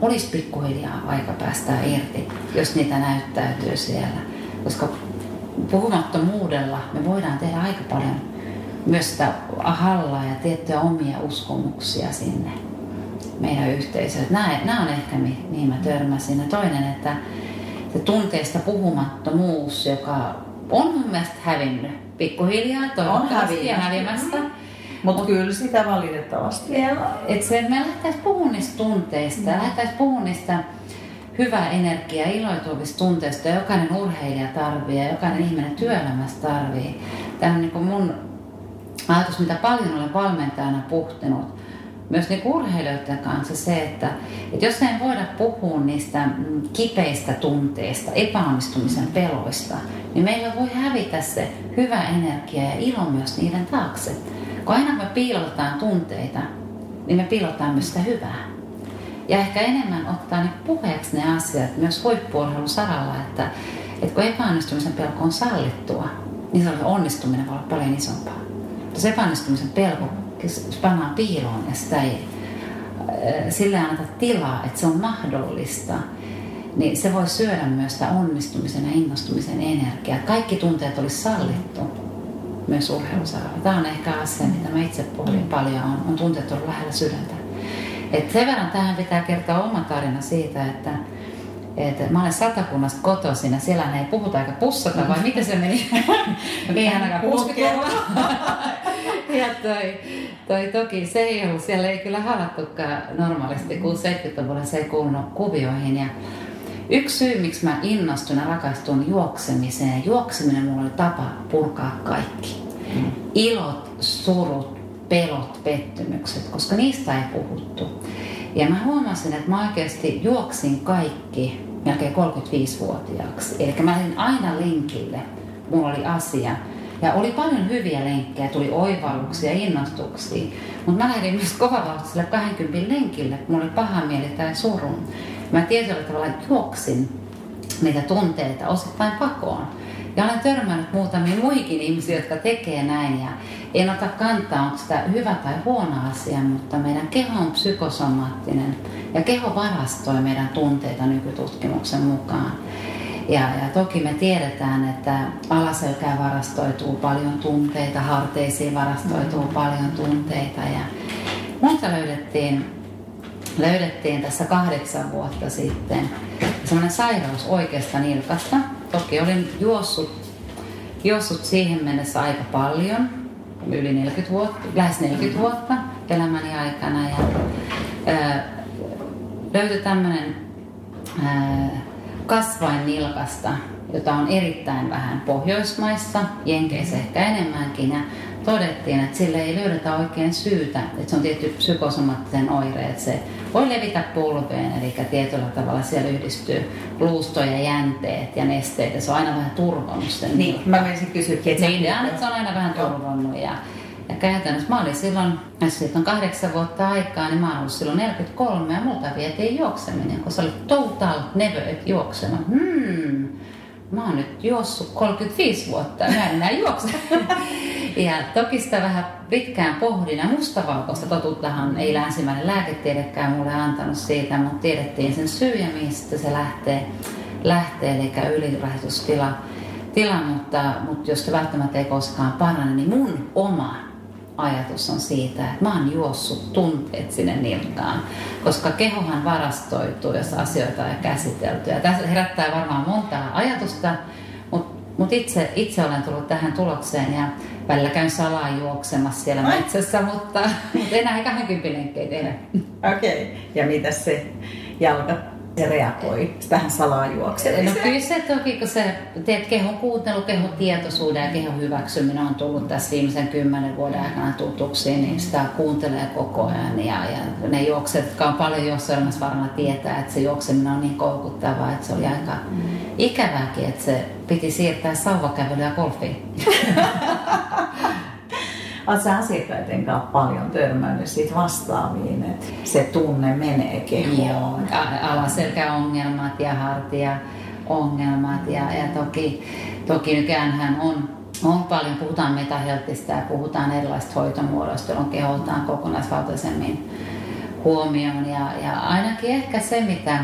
olisi pikkuhiljaa aika päästää irti, jos niitä näyttäytyy siellä. Koska puhumattomuudella me voidaan tehdä aika paljon myös sitä hallaa ja tiettyjä omia uskomuksia sinne meidän yhteisöön. Nämä, nämä on ehkä mihin mä törmäsin. Ja toinen, että se tunteista puhumattomuus, joka on mun mielestä hävinnyt pikkuhiljaa, toivottavasti on hävimästä. Mm-hmm mutta Mut, kyllä sitä valitettavasti Et se, me lähdettäisiin puhumaan niistä tunteista, mm. lähdettäisiin puhumaan niistä hyvää energiaa, iloituvista tunteista, jokainen urheilija tarvii ja jokainen ihminen työelämässä tarvii. Tämä on niin mun ajatus, mitä paljon olen valmentajana puhtinut, myös niin urheilijoiden kanssa se, että, että jos ei voida puhua niistä kipeistä tunteista, epäonnistumisen peloista, niin meillä voi hävitä se hyvä energia ja ilo myös niiden taakse. Kun aina me piilotetaan tunteita, niin me piilotetaan myös sitä hyvää. Ja ehkä enemmän ottaa niin puheeksi ne asiat myös huippuurheilun saralla, että, että kun epäonnistumisen pelko on sallittua, niin se onnistuminen voi olla paljon isompaa. Jos epäonnistumisen pelko pannaan piiloon ja sitä ei äh, sille anneta tilaa, että se on mahdollista, niin se voi syödä myös sitä onnistumisen ja innostumisen energiaa. Kaikki tunteet olisi sallittu myös urheilusaralla. Tämä on ehkä asia, mitä mä itse pohdin paljon, on, on tunteet ollut lähellä sydäntä. Et sen verran tähän pitää kertoa oma tarina siitä, että et mä olen satakunnasta kotoisin ja siellä ei puhuta eikä pussata, vai miten se meni? Ei ainakaan 60 Ja toi, toi, toki se ei ollut, siellä ei kyllä halattukaan normaalisti, kun 70-luvulla se ei kuulunut kuvioihin. Ja yksi syy, miksi mä innostun ja rakastun juoksemiseen, juokseminen mulla oli tapa purkaa kaikki. ilot, surut, pelot, pettymykset, koska niistä ei puhuttu. Ja mä huomasin, että mä oikeasti juoksin kaikki melkein 35-vuotiaaksi. Eli mä lähdin aina linkille, mulla oli asia. Ja oli paljon hyviä lenkkejä, tuli oivalluksia, innostuksia. Mutta mä lähdin myös kovavauhtiselle 20 lenkille, kun mulla oli paha mieli tai surun. Mä tietyllä tavalla juoksin niitä tunteita osittain pakoon. Ja olen törmännyt muutamiin muihinkin ihmisiin, jotka tekee näin. Ja en ota kantaa, onko sitä hyvä tai huono asia, mutta meidän keho on psykosomaattinen. Ja keho varastoi meidän tunteita nykytutkimuksen mukaan. Ja, ja toki me tiedetään, että alaselkään varastoituu paljon tunteita, harteisiin varastoituu mm. paljon tunteita. Ja multa löydettiin, löydettiin tässä kahdeksan vuotta sitten semmoinen sairaus oikeasta nilkasta. Toki olin juossut, juossut siihen mennessä aika paljon, yli 40 vuotta, lähes 40 vuotta elämäni aikana. Ja, ää, löytyi tämmöinen kasvain nilkasta, jota on erittäin vähän Pohjoismaissa, Jenkeissä ehkä enemmänkin. Ja todettiin, että sille ei löydetä oikein syytä, että se on tietty psykosomaattinen oire, että se voi levitä polveen, eli tietyllä tavalla siellä yhdistyy luusto ja jänteet ja nesteet, ja se on aina vähän turvonnut sen. Niin, mä menisin kysyäkin, että niin, että se on aina vähän turvonnut. Ja, ja käytännössä mä olin silloin, siitä on kahdeksan vuotta aikaa, niin mä olin ollut silloin 43 ja multa vietiin juokseminen, kun se oli total never juoksema. Hmm, mä oon nyt juossut 35 vuotta ja mä en enää juokse. ja toki sitä vähän pitkään pohdin ja mustavalkoista totuuttahan ei länsimäinen lääketiedekään mulle antanut siitä, mutta tiedettiin sen syy ja mistä se lähtee, lähtee eli ylirahitustila. Tila, mutta, mutta jos se välttämättä ei koskaan parane, niin mun oma ajatus on siitä, että mä oon juossut tunteet sinne nilkkaan, koska kehohan varastoituu, jos asioita on käsitelty. Ja tässä herättää varmaan montaa ajatusta, mutta mut itse, itse olen tullut tähän tulokseen ja välillä käyn salaa juoksemassa siellä Ai. metsässä, mutta, mutta enää 20 lenkkejä tehdä. Okei, okay. ja mitä se jalka se reagoi tähän salajuoksemiseen? No kyllä se toki, kun se teet kehon kuuntelu, kehon tietoisuuden ja kehon hyväksyminen on tullut tässä viimeisen kymmenen vuoden aikana tutuksi, niin sitä kuuntelee koko ajan. Ja, ja ne juokset, jotka on paljon juoksuelämässä varmaan tietää, että se juokseminen on niin koukuttavaa, että se oli aika mm. ikävääkin, että se piti siirtää sauvakävelyä golfiin. Oletko sä asiakkaiden kanssa paljon törmännyt siitä vastaaviin, että se tunne menee kehoon? Joo, alaselkäongelmat ja hartia-ongelmat ja, ja toki, toki nykyään on on paljon, puhutaan metaheltistä ja puhutaan erilaisista hoitomuodoista, jolloin kehotaan kokonaisvaltaisemmin huomioon. Ja, ja ainakin ehkä se, mitä,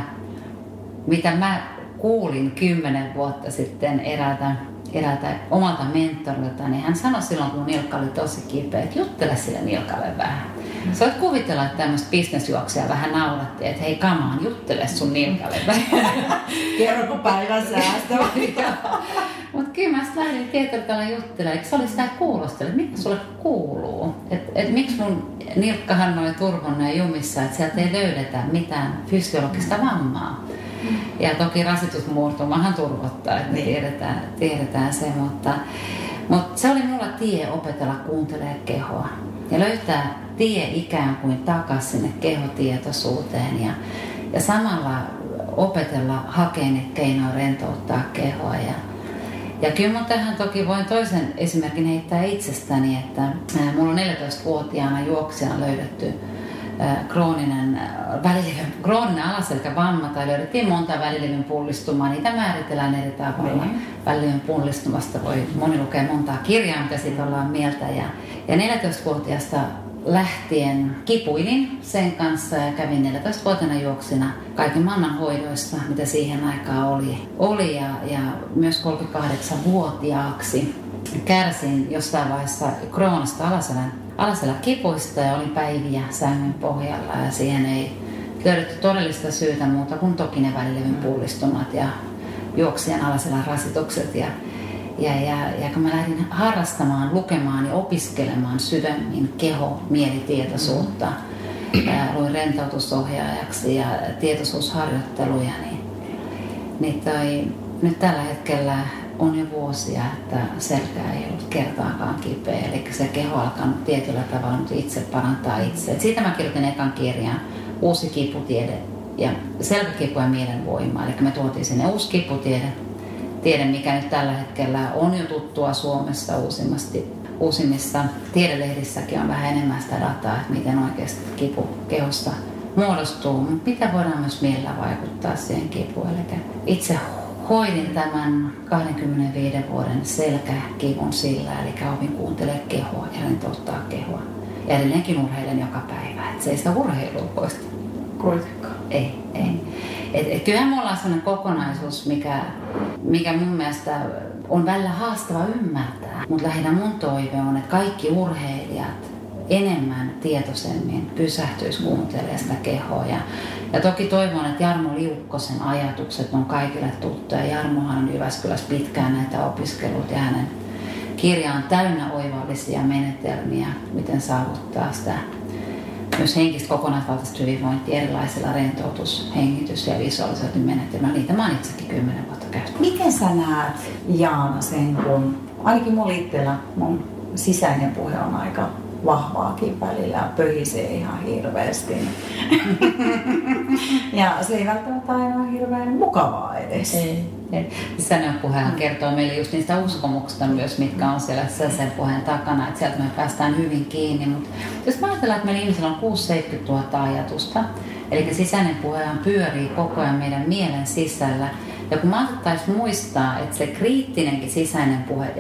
mitä mä kuulin kymmenen vuotta sitten eräältä eräältä omalta mentorilta, niin hän sanoi silloin, kun nilkka oli tosi kipeä, että juttele sille nilkalle vähän. Sä voit kuvitella, että tämmöistä bisnesjuoksia vähän naurattiin, että hei kamaan, juttele sun nilkalle vähän. Kerroko päivän säästö? Mutta kyllä mä sitten lähdin tietyllä juttelemaan, eikö se oli sitä kuulostella, että mitä sulle kuuluu? Että et miksi mun nilkkahan oli turvonnut ja jumissa, että sieltä ei löydetä mitään fysiologista vammaa. Ja toki rasitusmuurtumahan turvottaa, että niin. tiedetään, tiedetään se, mutta, mutta se oli mulla tie opetella kuuntelemaan kehoa ja löytää tie ikään kuin takaisin sinne kehotietoisuuteen ja, ja samalla opetella hakea keinoja rentouttaa kehoa. Ja, ja kyllä mä tähän toki voin toisen esimerkin heittää itsestäni, että mulla on 14-vuotiaana juoksijana löydetty krooninen, välilevyn, krooninen alaselkävamma tai löydettiin monta välilevyn pullistumaa. Niitä määritellään eri tavalla. Mm. Välilevyn pullistumasta voi moni lukea montaa kirjaa, mitä siitä ollaan mieltä. Ja, ja 14-vuotiaasta lähtien kipuilin sen kanssa ja kävin 14-vuotiaana juoksina kaiken maailman hoidoista, mitä siihen aikaan oli. oli ja, ja myös 38-vuotiaaksi kärsin jostain vaiheessa kroonista alaselän alasella kipuista ja olin päiviä sängyn pohjalla ja siihen ei löydetty todellista syytä muuta kuin toki ne välilevyn pullistumat ja juoksijan alasella rasitukset. Ja, ja, ja, ja kun mä lähdin harrastamaan, lukemaan ja opiskelemaan sydämin, keho, mielitietoisuutta, mm. ja luin rentoutusohjaajaksi ja tietoisuusharjoitteluja, niin, niin toi, nyt tällä hetkellä on jo vuosia, että selkä ei ollut kertaakaan kipeä. Eli se keho alkanut tietyllä tavalla itse parantaa itse. Et siitä mä kirjoitin ekan kirjan, Uusi kiputiede ja selkäkipu ja mielenvoima. Eli me tuotiin sinne uusi kiputiede, tiede, mikä nyt tällä hetkellä on jo tuttua Suomessa uusimmasti. Uusimmissa tiedelehdissäkin on vähän enemmän sitä dataa, että miten oikeasti kipu kehosta muodostuu, mutta mitä voidaan myös mielellä vaikuttaa siihen kipuun. Eli itse hoidin tämän 25 vuoden selkäkivun sillä, eli opin kuuntelemaan kehoa ja rentouttaa kehoa. Ja edelleenkin urheilen joka päivä, että se ei sitä urheilua poista. Kuitenkaan. Ei, ei. Et, et kyllähän me ollaan sellainen kokonaisuus, mikä, mikä mun mielestä on välillä haastava ymmärtää. Mutta lähinnä mun toive on, että kaikki urheilijat enemmän tietoisemmin pysähtyisi kuuntelemaan sitä kehoa. Ja, ja toki toivon, että Jarmo Liukkosen ajatukset on kaikille tuttuja. Jarmohan on Jyväskylässä pitkään näitä opiskelut ja hänen kirja on täynnä oivallisia menetelmiä, miten saavuttaa sitä myös henkistä kokonaisvaltaista hyvinvointia erilaisilla rentoutus-, hengitys- ja visualisointimenetelmillä. Niitä mä itsekin kymmenen vuotta käyttänyt. Miten sä näet, Jaana, sen, kun ainakin mulla itsellä mun sisäinen puhe on aika vahvaakin välillä ja pöhisee ihan hirveästi. ja se ei välttämättä aina ole hirveän mukavaa edes. Ei. Sisäinen puheen kertoo meille just niistä uskomuksista myös, mitkä on siellä sisäisen puheen takana, että sieltä me päästään hyvin kiinni. Mutta jos mä ajatellaan, että meillä ihmisillä on 6-70 000 ajatusta, eli sisäinen puhehan pyörii koko ajan meidän mielen sisällä, ja kun mä muistaa, että se kriittinenkin sisäinen puhe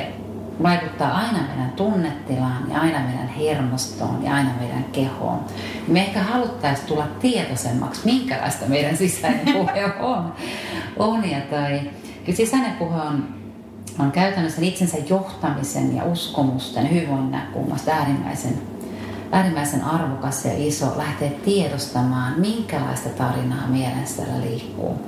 vaikuttaa aina meidän tunnetilaan ja aina meidän hermostoon ja aina meidän kehoon. Me ehkä haluttaisiin tulla tietoisemmaksi, minkälaista meidän sisäinen puhe on. on ja tai, kyllä sisäinen puhe on, on käytännössä itsensä johtamisen ja uskomusten hyvinvoinnin näkökulmasta äärimmäisen, äärimmäisen arvokas ja iso lähteä tiedostamaan, minkälaista tarinaa mielessä liikkuu.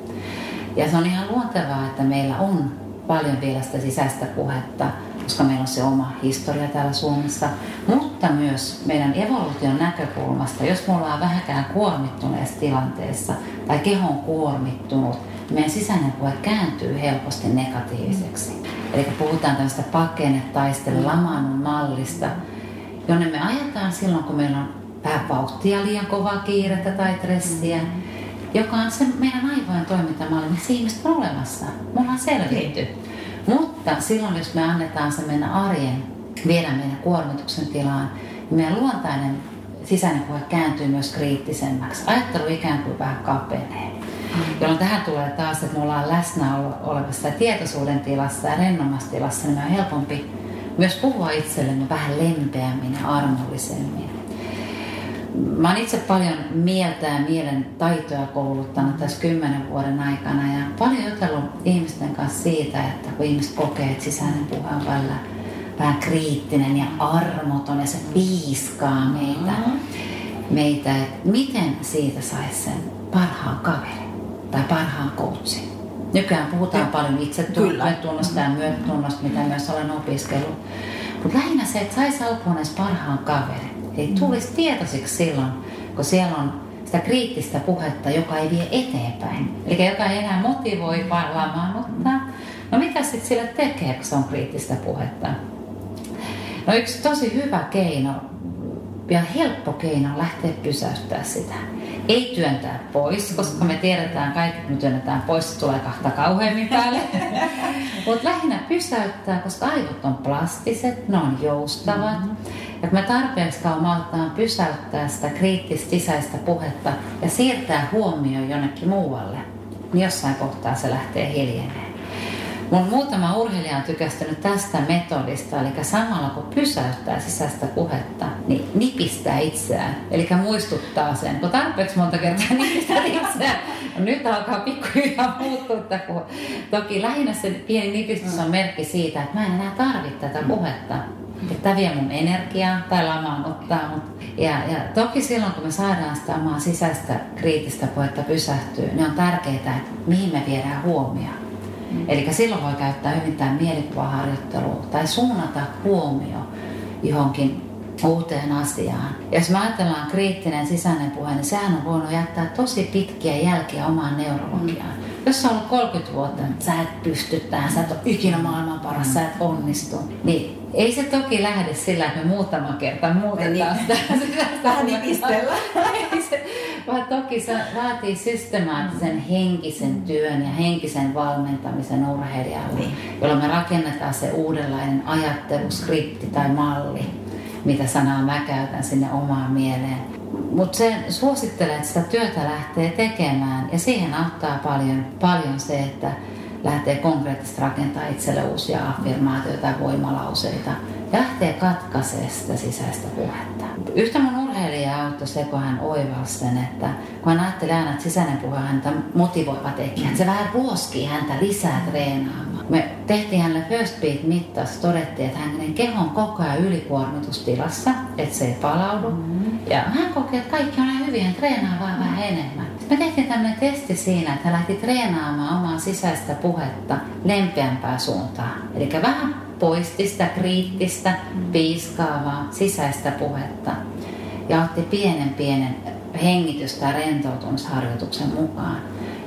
Ja se on ihan luontevaa, että meillä on paljon vielä sitä sisäistä puhetta, koska meillä on se oma historia täällä Suomessa, mutta myös meidän evoluution näkökulmasta, jos me ollaan vähäkään kuormittuneessa tilanteessa tai keho on kuormittunut, niin meidän sisäinen puhe kääntyy helposti negatiiviseksi. Eli puhutaan tämmöistä pakennetaistelu, lamaannun mallista, jonne me ajetaan silloin, kun meillä on vähän vauhtia, liian kovaa kiirettä tai stressiä, joka on se meidän aivojen toimintamalli, missä ihmiset on olemassa. Me ollaan selvitty. Mutta silloin, jos me annetaan se mennä arjen, viedä meidän kuormituksen tilaan, niin meidän luontainen sisäinen puhe kääntyy myös kriittisemmäksi. Ajattelu ikään kuin vähän kapenee. Mm. Jolloin tähän tulee taas, että me ollaan läsnä olevassa tietoisuuden tilassa ja rennommassa tilassa, niin me on helpompi myös puhua itsellemme vähän lempeämmin ja armollisemmin. Mä oon itse paljon mieltä ja mielen taitoja kouluttanut tässä kymmenen vuoden aikana ja paljon jutellut ihmisten kanssa siitä, että kun ihmiset kokee, että sisäinen puhe on välillä vähän kriittinen ja armoton ja se piiskaa meitä, mm-hmm. meitä että miten siitä saisi sen parhaan kaverin tai parhaan coachin. Nykyään puhutaan ja, paljon itsetunnosta ja myötätunnosta, mitä myös olen opiskellut. Mutta lähinnä se, että saisi alkuun edes parhaan kaverin ei tulisi tietoiseksi silloin, kun siellä on sitä kriittistä puhetta, joka ei vie eteenpäin. Eli joka ei enää motivoi, vaan lamaannuttaa. No mitä sitten sille tekee, kun se on kriittistä puhetta? No yksi tosi hyvä keino ja helppo keino lähteä pysäyttää sitä. Ei työntää pois, koska me tiedetään kaikki, että me työnnetään pois, se tulee kahta kauheammin päälle. Mutta lähinnä pysäyttää, koska aivot on plastiset, ne on joustavat. Mm-hmm. Kun me tarpeeksi kauan maltaan pysäyttää sitä kriittistä sisäistä puhetta ja siirtää huomioon jonnekin muualle, niin jossain kohtaa se lähtee hiljenemään. Mun muutama urheilija on tykästynyt tästä metodista, eli samalla kun pysäyttää sisäistä puhetta, niin nipistää itseään. Eli muistuttaa sen, kun tarpeeksi monta kertaa nipistää itseään. No nyt alkaa pikkuhiljaa muuttua puhe. Toki lähinnä se pieni nipistys on merkki siitä, että mä en enää tarvitse tätä puhetta. Tämä vie mun energiaa tai lamaannuttaa mut. Ja, ja toki silloin, kun me saadaan sitä omaa sisäistä kriittistä puhetta pysähtyä, niin on tärkeää, että mihin me viedään huomioon. Mm. Eli silloin voi käyttää hyvin tämä mielikuvaharjoittelu tai suunnata huomio johonkin uuteen asiaan. Ja jos me ajatellaan kriittinen sisäinen puhe, niin sehän on voinut jättää tosi pitkiä jälkiä omaan neurologiaan. Mm. jos sä ollut 30 vuotta, että sä et pysty tähän, sä et ole ikinä maailman paras, sä et onnistu, niin ei se toki lähde sillä, että me muutama kerta muutetaan Niin. sitä. sitä Vähän nipistellä. Ei se- Vaan toki se vaatii systemaattisen henkisen työn ja henkisen valmentamisen urheilijalle, Niin. jolloin me rakennetaan se uudenlainen ajatteluskripti tai malli, mitä sanaa mä käytän sinne omaan mieleen. Mutta se suosittelee, että sitä työtä lähtee tekemään ja siihen auttaa paljon, paljon se, että lähtee konkreettisesti rakentaa itselle uusia affirmaatioita ja voimalauseita ja lähtee katkaisemaan sitä sisäistä puhetta. Yhtä mun urheilija auttoi se, kun hän oivalsi sen, että kun hän ajattelee aina, että sisäinen puhe häntä motivoiva tekijä, että se vähän ruoskii häntä lisää treenaamaan. Me tehtiin hänelle First Beat mittaus, todettiin, että hänen keho on koko ajan ylikuormitustilassa, että se ei palaudu. Mm-hmm. Ja hän koki, että kaikki on ihan hyvin, hän treenaa vaan vähän enemmän. Me tehtiin tämmöinen testi siinä, että hän lähti treenaamaan omaa sisäistä puhetta lempeämpää suuntaan. Eli vähän poisti sitä kriittistä, piiskaavaa sisäistä puhetta ja otti pienen pienen hengitystä ja rentoutumisharjoituksen mukaan.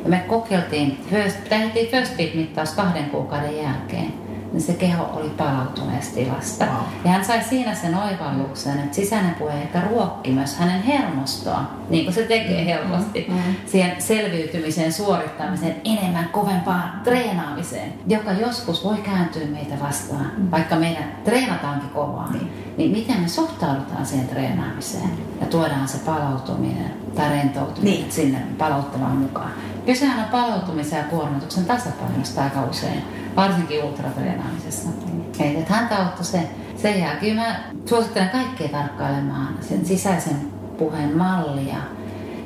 Ja me kokeiltiin, first, tehtiin first beat mittaus kahden kuukauden jälkeen, niin se keho oli palautuneessa tilasta. Wow. Ja hän sai siinä sen oivalluksen, että sisäinen puhe ehkä ruokki myös hänen hermostoa, niin kuin se tekee helposti, Mm. siihen selviytymiseen, suorittamiseen, enemmän kovempaan treenaamiseen, joka joskus voi kääntyä meitä vastaan, vaikka meidän treenataankin kovaa. Niin. Niin miten me suhtaudutaan siihen treenaamiseen ja tuodaan se palautuminen tai rentoutuminen Niin. sinne palauttamaan mukaan. Kysehän on palautumisen ja kuormituksen tasapainosta aika usein, varsinkin ultratreenaamisessa. Eli että häntä auttoi se. Sen jälkeen mä suosittelen kaikkia tarkkailemaan sen sisäisen puheen mallia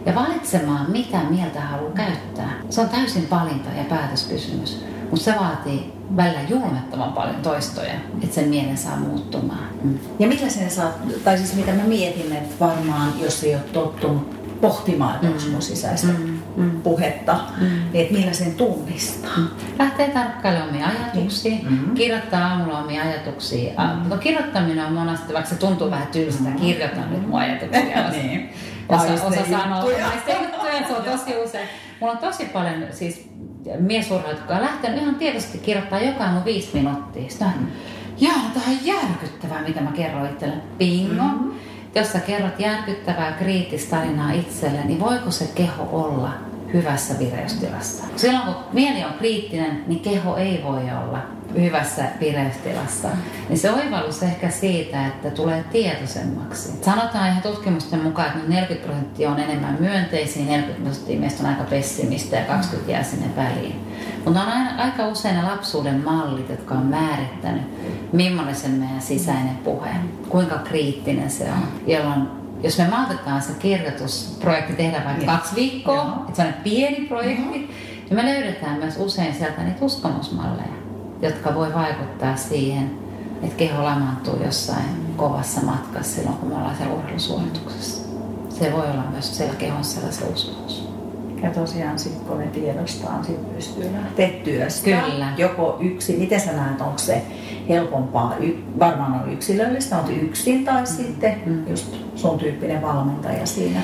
ja valitsemaan, mitä mieltä haluaa käyttää. Se on täysin valinta ja päätöskysymys, mutta se vaatii välillä julmettoman paljon toistoja, että sen mielen saa muuttumaan. Mm. Ja millä sen saa, tai siis mitä mä mietin, että varmaan jos ei ole tottunut pohtimaan, että onko mun sisäistä puhetta, niin että millä sen tunnistaa. Lähtee tarkkailemaan omia ajatuksia, Mm. kirjoittaa aamulla omia ajatuksia. Mm. No, kirjoittaminen on monesti, vaikka se tuntuu vähän tylsältä, kirjoitan nyt mun ajatuksia. Niin. Osa, osa sanoo, juttuja. se on tosi usein. Mulla on tosi paljon siis miesurheilijat, jotka on lähtenyt ihan tietoisesti kirjoittaa joka aamu viisi minuuttia. Sitä, mm. Jaa, tämä on järkyttävää, mitä mä kerron itselle. Bingo. Mm-hmm. Jos sä kerrot järkyttävää kriittistä tarinaa itselle, niin voiko se keho olla hyvässä vireystilassa? Silloin kun mieli on kriittinen, niin keho ei voi olla hyvässä vireystilassa. Niin se oivallus ehkä siitä, että tulee tietoisemmaksi. Sanotaan ihan tutkimusten mukaan, että noin 40 prosenttia on enemmän myönteisiä, 40 prosenttia meistä on aika pessimistä ja 20 jää sinne väliin. Mutta on aina, aika usein ne lapsuuden mallit, jotka on määrittänyt, millainen se meidän sisäinen puhe, kuinka kriittinen se on. Jolloin jos me maltetaan se kirjoitusprojekti tehdä vaikka Niin. kaksi viikkoa, Joo. että se on pieni projekti, niin me löydetään myös usein sieltä niitä uskomusmalleja, jotka voi vaikuttaa siihen, että keho lamantuu jossain kovassa matkassa silloin, kun me ollaan siellä urheilusuorituksessa. Se voi olla myös siellä kehon sellaisen uskomus. Ja tosiaan sitten kun ne tiedostaa, sit pystyy lähteä työstä. Kyllä. Joko yksi, miten sä näet, onko se helpompaa, y, varmaan on yksilöllistä, on yksin tai sitten Mm. just sun tyyppinen valmentaja siinä.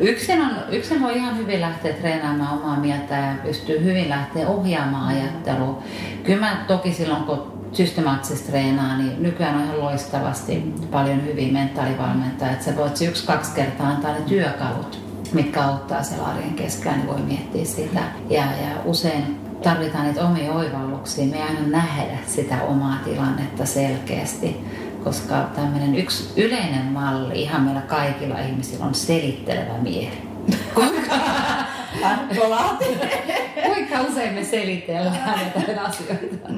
Yksin, on, yksin voi ihan hyvin lähteä treenaamaan omaa mieltä ja pystyy hyvin lähteä ohjaamaan ajattelua. Kyllä mä toki silloin, kun systemaattisesti treenaa, niin nykyään on ihan loistavasti paljon hyvin mentaalivalmentajia, että sä voit yksi-kaksi kertaa antaa ne työkalut, mitkä auttaa siellä arjen keskellä, niin voi miettiä sitä. Ja, ja usein tarvitaan niitä omia oivalluksia. Me ei aina nähdä sitä omaa tilannetta selkeästi, koska tämmöinen yksi yleinen malli ihan meillä kaikilla ihmisillä on selittelevä mieli. Kuinka usein me selitellään jotain asioita?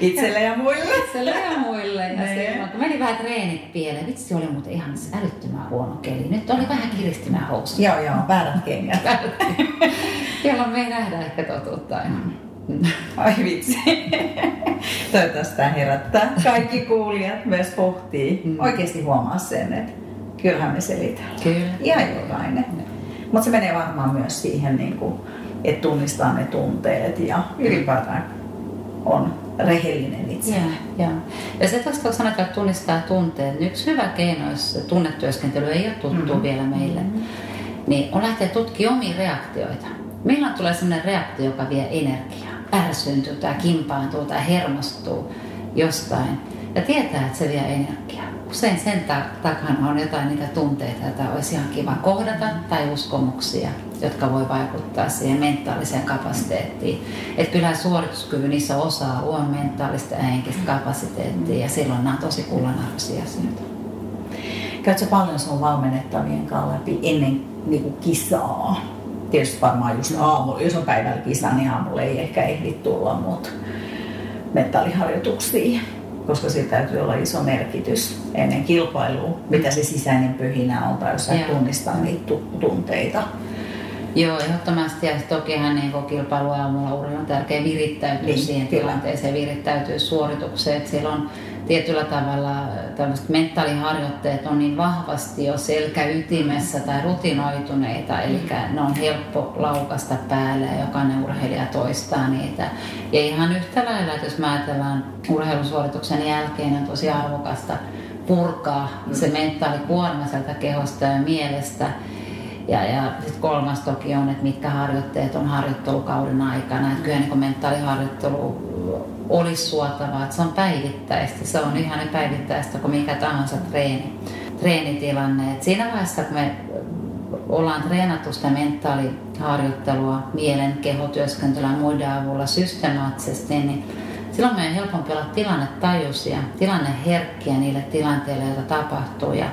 itselle ja muille. Itselle ja muille. Ja Niin. silloin, kun meni vähän treenit pieleen, vitsi oli muuten ihan älyttömän huono keli. Nyt oli vähän kiristimään housut. Joo, joo, väärät kengät. Jolloin me ei nähdä ehkä totuutta aina. Ai vitsi. Toivottavasti tämä herättää kaikki kuulijat myös pohtii. Mm. Oikeasti huomaa sen, että kyllähän me selitellään. Kyllä. Ihan jokainen. Mutta se menee varmaan myös siihen, niin kuin, että tunnistaa ne tunteet ja ylipäätään on rehellinen itse. Joo, joo. Ja se tuosta sanotaan, että tunnistaa tunteet, niin yksi hyvä keino, jos se tunnetyöskentely ei ole tuttu Mhm. vielä meille, niin on lähteä tutkimaan omia reaktioita. Milloin tulee sellainen reaktio, joka vie energiaa? Ärsyntyy tai kimpaantuu tai hermostuu jostain ja tietää, että se vie energiaa. Usein sen takana on jotain niitä tunteita, joita olisi ihan kiva kohdata tai uskomuksia, jotka voi vaikuttaa siihen mentaaliseen kapasiteettiin. Että kyllä suorituskyvyn iso osa on mentaalista ja henkistä kapasiteettia ja silloin nämä on tosi kullanarvoisia asioita. Käytkö paljon sun valmennettavien kanssa läpi ennen niin kuin kisaa? Tietysti varmaan just aamu, jos on päivällä kisa, niin aamulla ei ehkä ehdi tulla, mutta mentaaliharjoituksia koska siitä täytyy olla iso merkitys ennen kilpailua, mitä se sisäinen pyhinä on tai jos sä tunnistaa niitä tunteita. Joo, ehdottomasti. Ja tokihan niin kilpailu aamulla urheilu on tärkeä virittäytyä niin, siihen kyllä. tilanteeseen, virittäytyä suoritukseen. Että silloin tietyllä tavalla tämmöiset mentaaliharjoitteet on niin vahvasti jo selkäytimessä tai rutinoituneita, eli mm. ne on helppo laukasta päälle ja jokainen urheilija toistaa niitä. Ja ihan yhtä lailla, että jos mä ajatellaan urheilusuorituksen jälkeen, on tosi arvokasta purkaa mm. se mentaalikuorma sieltä kehosta ja mielestä. Ja, ja sitten kolmas toki on, että mitkä harjoitteet on harjoittelukauden aikana. Että kyllä niin mentaaliharjoittelu olisi suotavaa, että se on päivittäistä. Se on ihan päivittäistä kuin mikä tahansa treeni, treenitilanne. Et siinä vaiheessa, kun me ollaan treenattu sitä mentaaliharjoittelua, mielen, kehotyöskentelyä muiden avulla systemaattisesti, niin silloin meidän on helpompi olla tilannetajuisia, tilanneherkkiä niille tilanteille, joita tapahtuu. Ja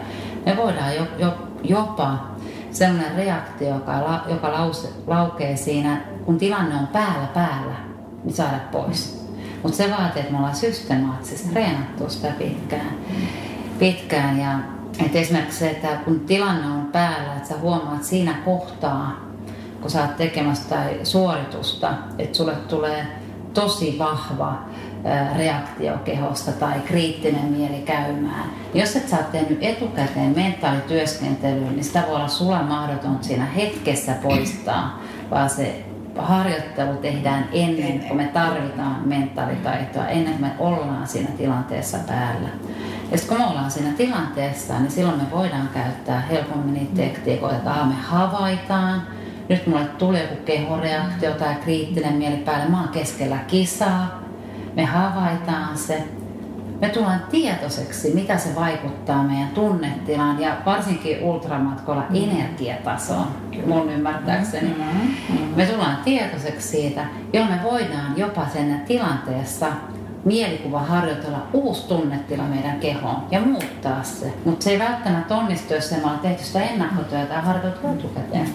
me voidaan jo, jo, jopa sellainen reaktio, joka, joka lause, laukee siinä, kun tilanne on päällä päällä, niin saada pois. Mutta se vaatii, että me ollaan systemaattisesti treenattu sitä pitkään. pitkään ja että esimerkiksi se, että kun tilanne on päällä, että sä huomaat siinä kohtaa, kun sä oot tekemässä tai suoritusta, että sulle tulee tosi vahva reaktio kehosta tai kriittinen mieli käymään. Jos et sä oot tehnyt etukäteen mentaalityöskentelyä, niin sitä voi olla sulla mahdoton siinä hetkessä poistaa, vaan se harjoittelu tehdään ennen kuin me tarvitaan mentaalitaitoa, ennen kuin me ollaan siinä tilanteessa päällä. Ja kun me ollaan siinä tilanteessa, niin silloin me voidaan käyttää helpommin niitä tekniikoita, että me havaitaan, nyt mulle tulee joku kehoreaktio tai kriittinen mieli päälle, mä oon keskellä kisaa, me havaitaan se, me tullaan tietoiseksi, mitä se vaikuttaa meidän tunnetilaan ja varsinkin ultramatkolla mm. energiatasoon, mun ymmärtääkseni. Mm-hmm. Me tullaan tietoiseksi siitä, jolloin me voidaan jopa sen tilanteessa mielikuva harjoitella uusi tunnetila meidän kehoon ja muuttaa se. Mutta se ei välttämättä onnistu, jos me ollaan tehty sitä ennakkotyötä ja harjoiteltu etukäteen.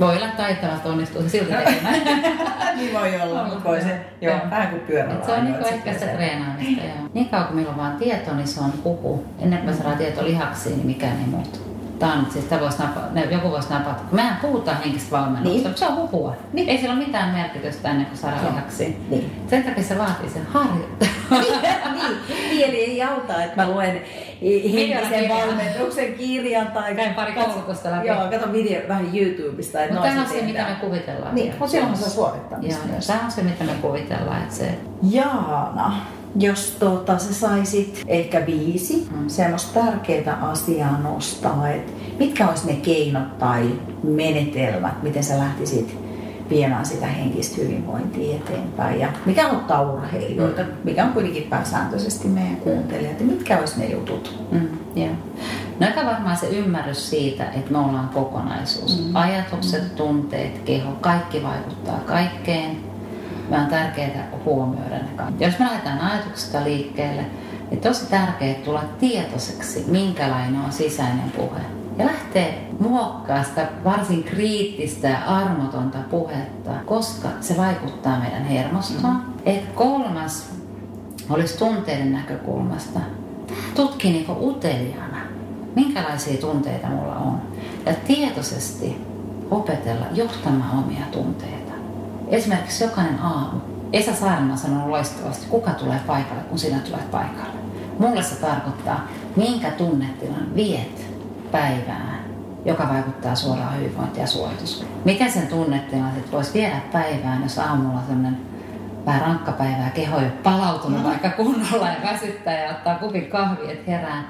Voi olla taitavasti onnistuu se silti tekemään. niin voi olla, mutta voi se, joo, vähän kuin pyörällä. Se on niin ehkä sitä treenaamista, joo. Niin kauan kuin meillä on vaan tieto, niin se on puhu. Ennen kuin me saadaan tieto lihaksiin, niin mikään ei muutu. Tämä on, siis voisi napa, joku voisi napata. Mehän puhutaan henkistä valmennuksesta, niin. mutta se on huhua. Niin. Ei sillä ole mitään merkitystä ennen kuin saadaan lihaksiin. Niin. Sen takia se vaatii sen harjoittelun. niin, mieli ei auta, että mä luen henkisen valmennuksen kirjan tai... Käyn pari koulutusta läpi. Joo, kato video vähän YouTubesta. Mutta tämä on se, mitä me kuvitellaan. Niin, mutta silloin se suorittamista myös. Tämä on se, mitä me kuvitellaan. Että se... Jaana, jos tuota, sä saisit ehkä viisi mm. semmoista tärkeää asiaa nostaa, että mitkä olisi ne keinot tai menetelmät, miten sä lähtisit viemään sitä henkistä hyvinvointia eteenpäin ja mikä auttaa urheilijoita, mikä on kuitenkin pääsääntöisesti meidän kuuntelijat ja mitkä olisi ne jutut? Mm, yeah. No varmaan se ymmärrys siitä, että me ollaan kokonaisuus. Mm. Ajatukset, tunteet, keho, kaikki vaikuttaa kaikkeen. On tärkeää huomioida ne kaikki. Jos me lähdetään ajatuksesta liikkeelle, niin tosi tärkeää tulla tietoiseksi, minkälainen on sisäinen puhe ja lähtee muokkaa sitä varsin kriittistä ja armotonta puhetta, koska se vaikuttaa meidän hermostoon. Mm. Et kolmas olisi tunteiden näkökulmasta. Tutki niinku uteliaana, minkälaisia tunteita mulla on. Ja tietoisesti opetella johtamaan omia tunteita. Esimerkiksi jokainen aamu. Esa Saarma sanoi loistavasti, kuka tulee paikalle, kun sinä tulet paikalle. Mulle se tarkoittaa, minkä tunnetilan viet päivään, joka vaikuttaa suoraan hyvinvointiin ja suoritus. Mikä sen tunnetilan sitten voisi viedä päivään, jos aamulla sellainen vähän rankka päivä ja keho ei ole palautunut vaikka kunnolla ja väsyttää ja ottaa kupin kahvia, että herää.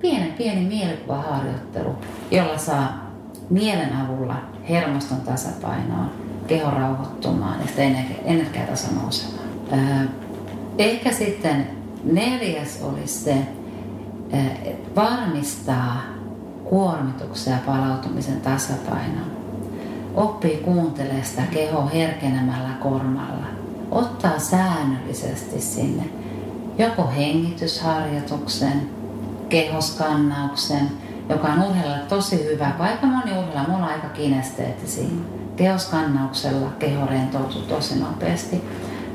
Pienen pieni mielikuvaharjoittelu, jolla saa mielen avulla hermoston tasapainoon, keho rauhoittumaan ja sitä energiataso nousemaan. Ehkä sitten neljäs olisi se, varmistaa kuormituksen ja palautumisen tasapainon. Oppii kuuntelemaan sitä keho herkenemällä kormalla. Ottaa säännöllisesti sinne joko hengitysharjoituksen, kehoskannauksen, joka on urheilulle tosi hyvä, aika moni urheilija, mulla on aika kinesteettisiä. Kehoskannauksella keho rentoutuu tosi nopeasti.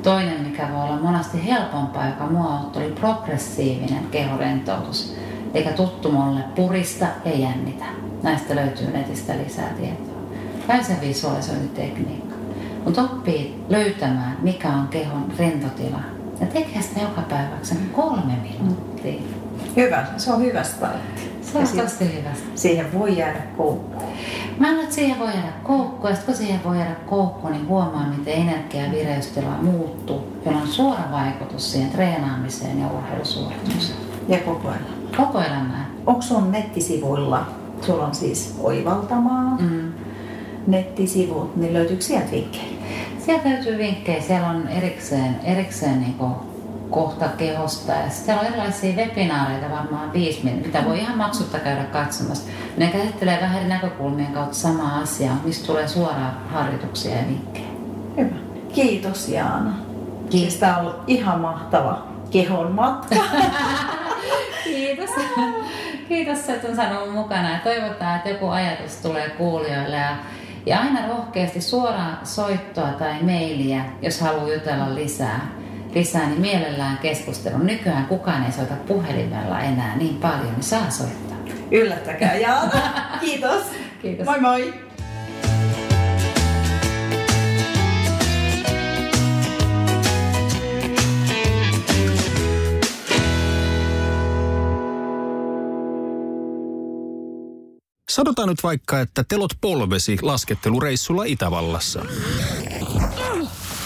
Toinen, mikä voi olla monasti helpompaa, joka mua auttoi, oli progressiivinen kehorentoutus. Eikä tuttu mulle purista ja jännitä. Näistä löytyy netistä lisää tietoa. Täysin visualisointitekniikka. Mutta oppii löytämään, mikä on kehon rentotila. Ja tekee sitä joka päiväksi kolme minuuttia. Hyvä, se on hyvä startti. Se on tosi hyvä. Siihen voi jäädä koukkuun. Mä annan, että siihen voi jäädä koukku, ja kun siihen voi jäädä koukku, niin huomaa, miten energia ja vireystila muuttuu, jolla on suora vaikutus siihen treenaamiseen ja urheilusuoritukseen. Ja koko elämä. Koko elämää. Onko sun nettisivuilla, sulla on siis oivaltamaa, mm. nettisivut, niin löytyykö sieltä vinkkejä? Sieltä löytyy vinkkejä. Siellä on erikseen, erikseen niin kohta kehosta. Ja sitten on erilaisia webinaareita, varmaan viisi minuuttia, mitä voi ihan maksutta käydä katsomassa. Ne käsittelee vähän eri näkökulmien kautta samaa asiaa, mistä tulee suoraan harjoituksia ja vinkkejä. Hyvä. Kiitos Jaana. Kiitos. Siis tämä on ollut ihan mahtava kehon matka. Kiitos. Kiitos, että on sanonut mukana. Ja toivotaan, että joku ajatus tulee kuulijoille. Ja, ja aina rohkeasti suoraan soittoa tai mailia, jos haluaa jutella lisää lisää, niin mielellään keskustelun. Nykyään kukaan ei soita puhelimella enää niin paljon, niin saa soittaa. Yllättäkää Jaana. Kiitos. Kiitos. Moi moi. Sanotaan nyt vaikka, että telot polvesi laskettelureissulla Itävallassa.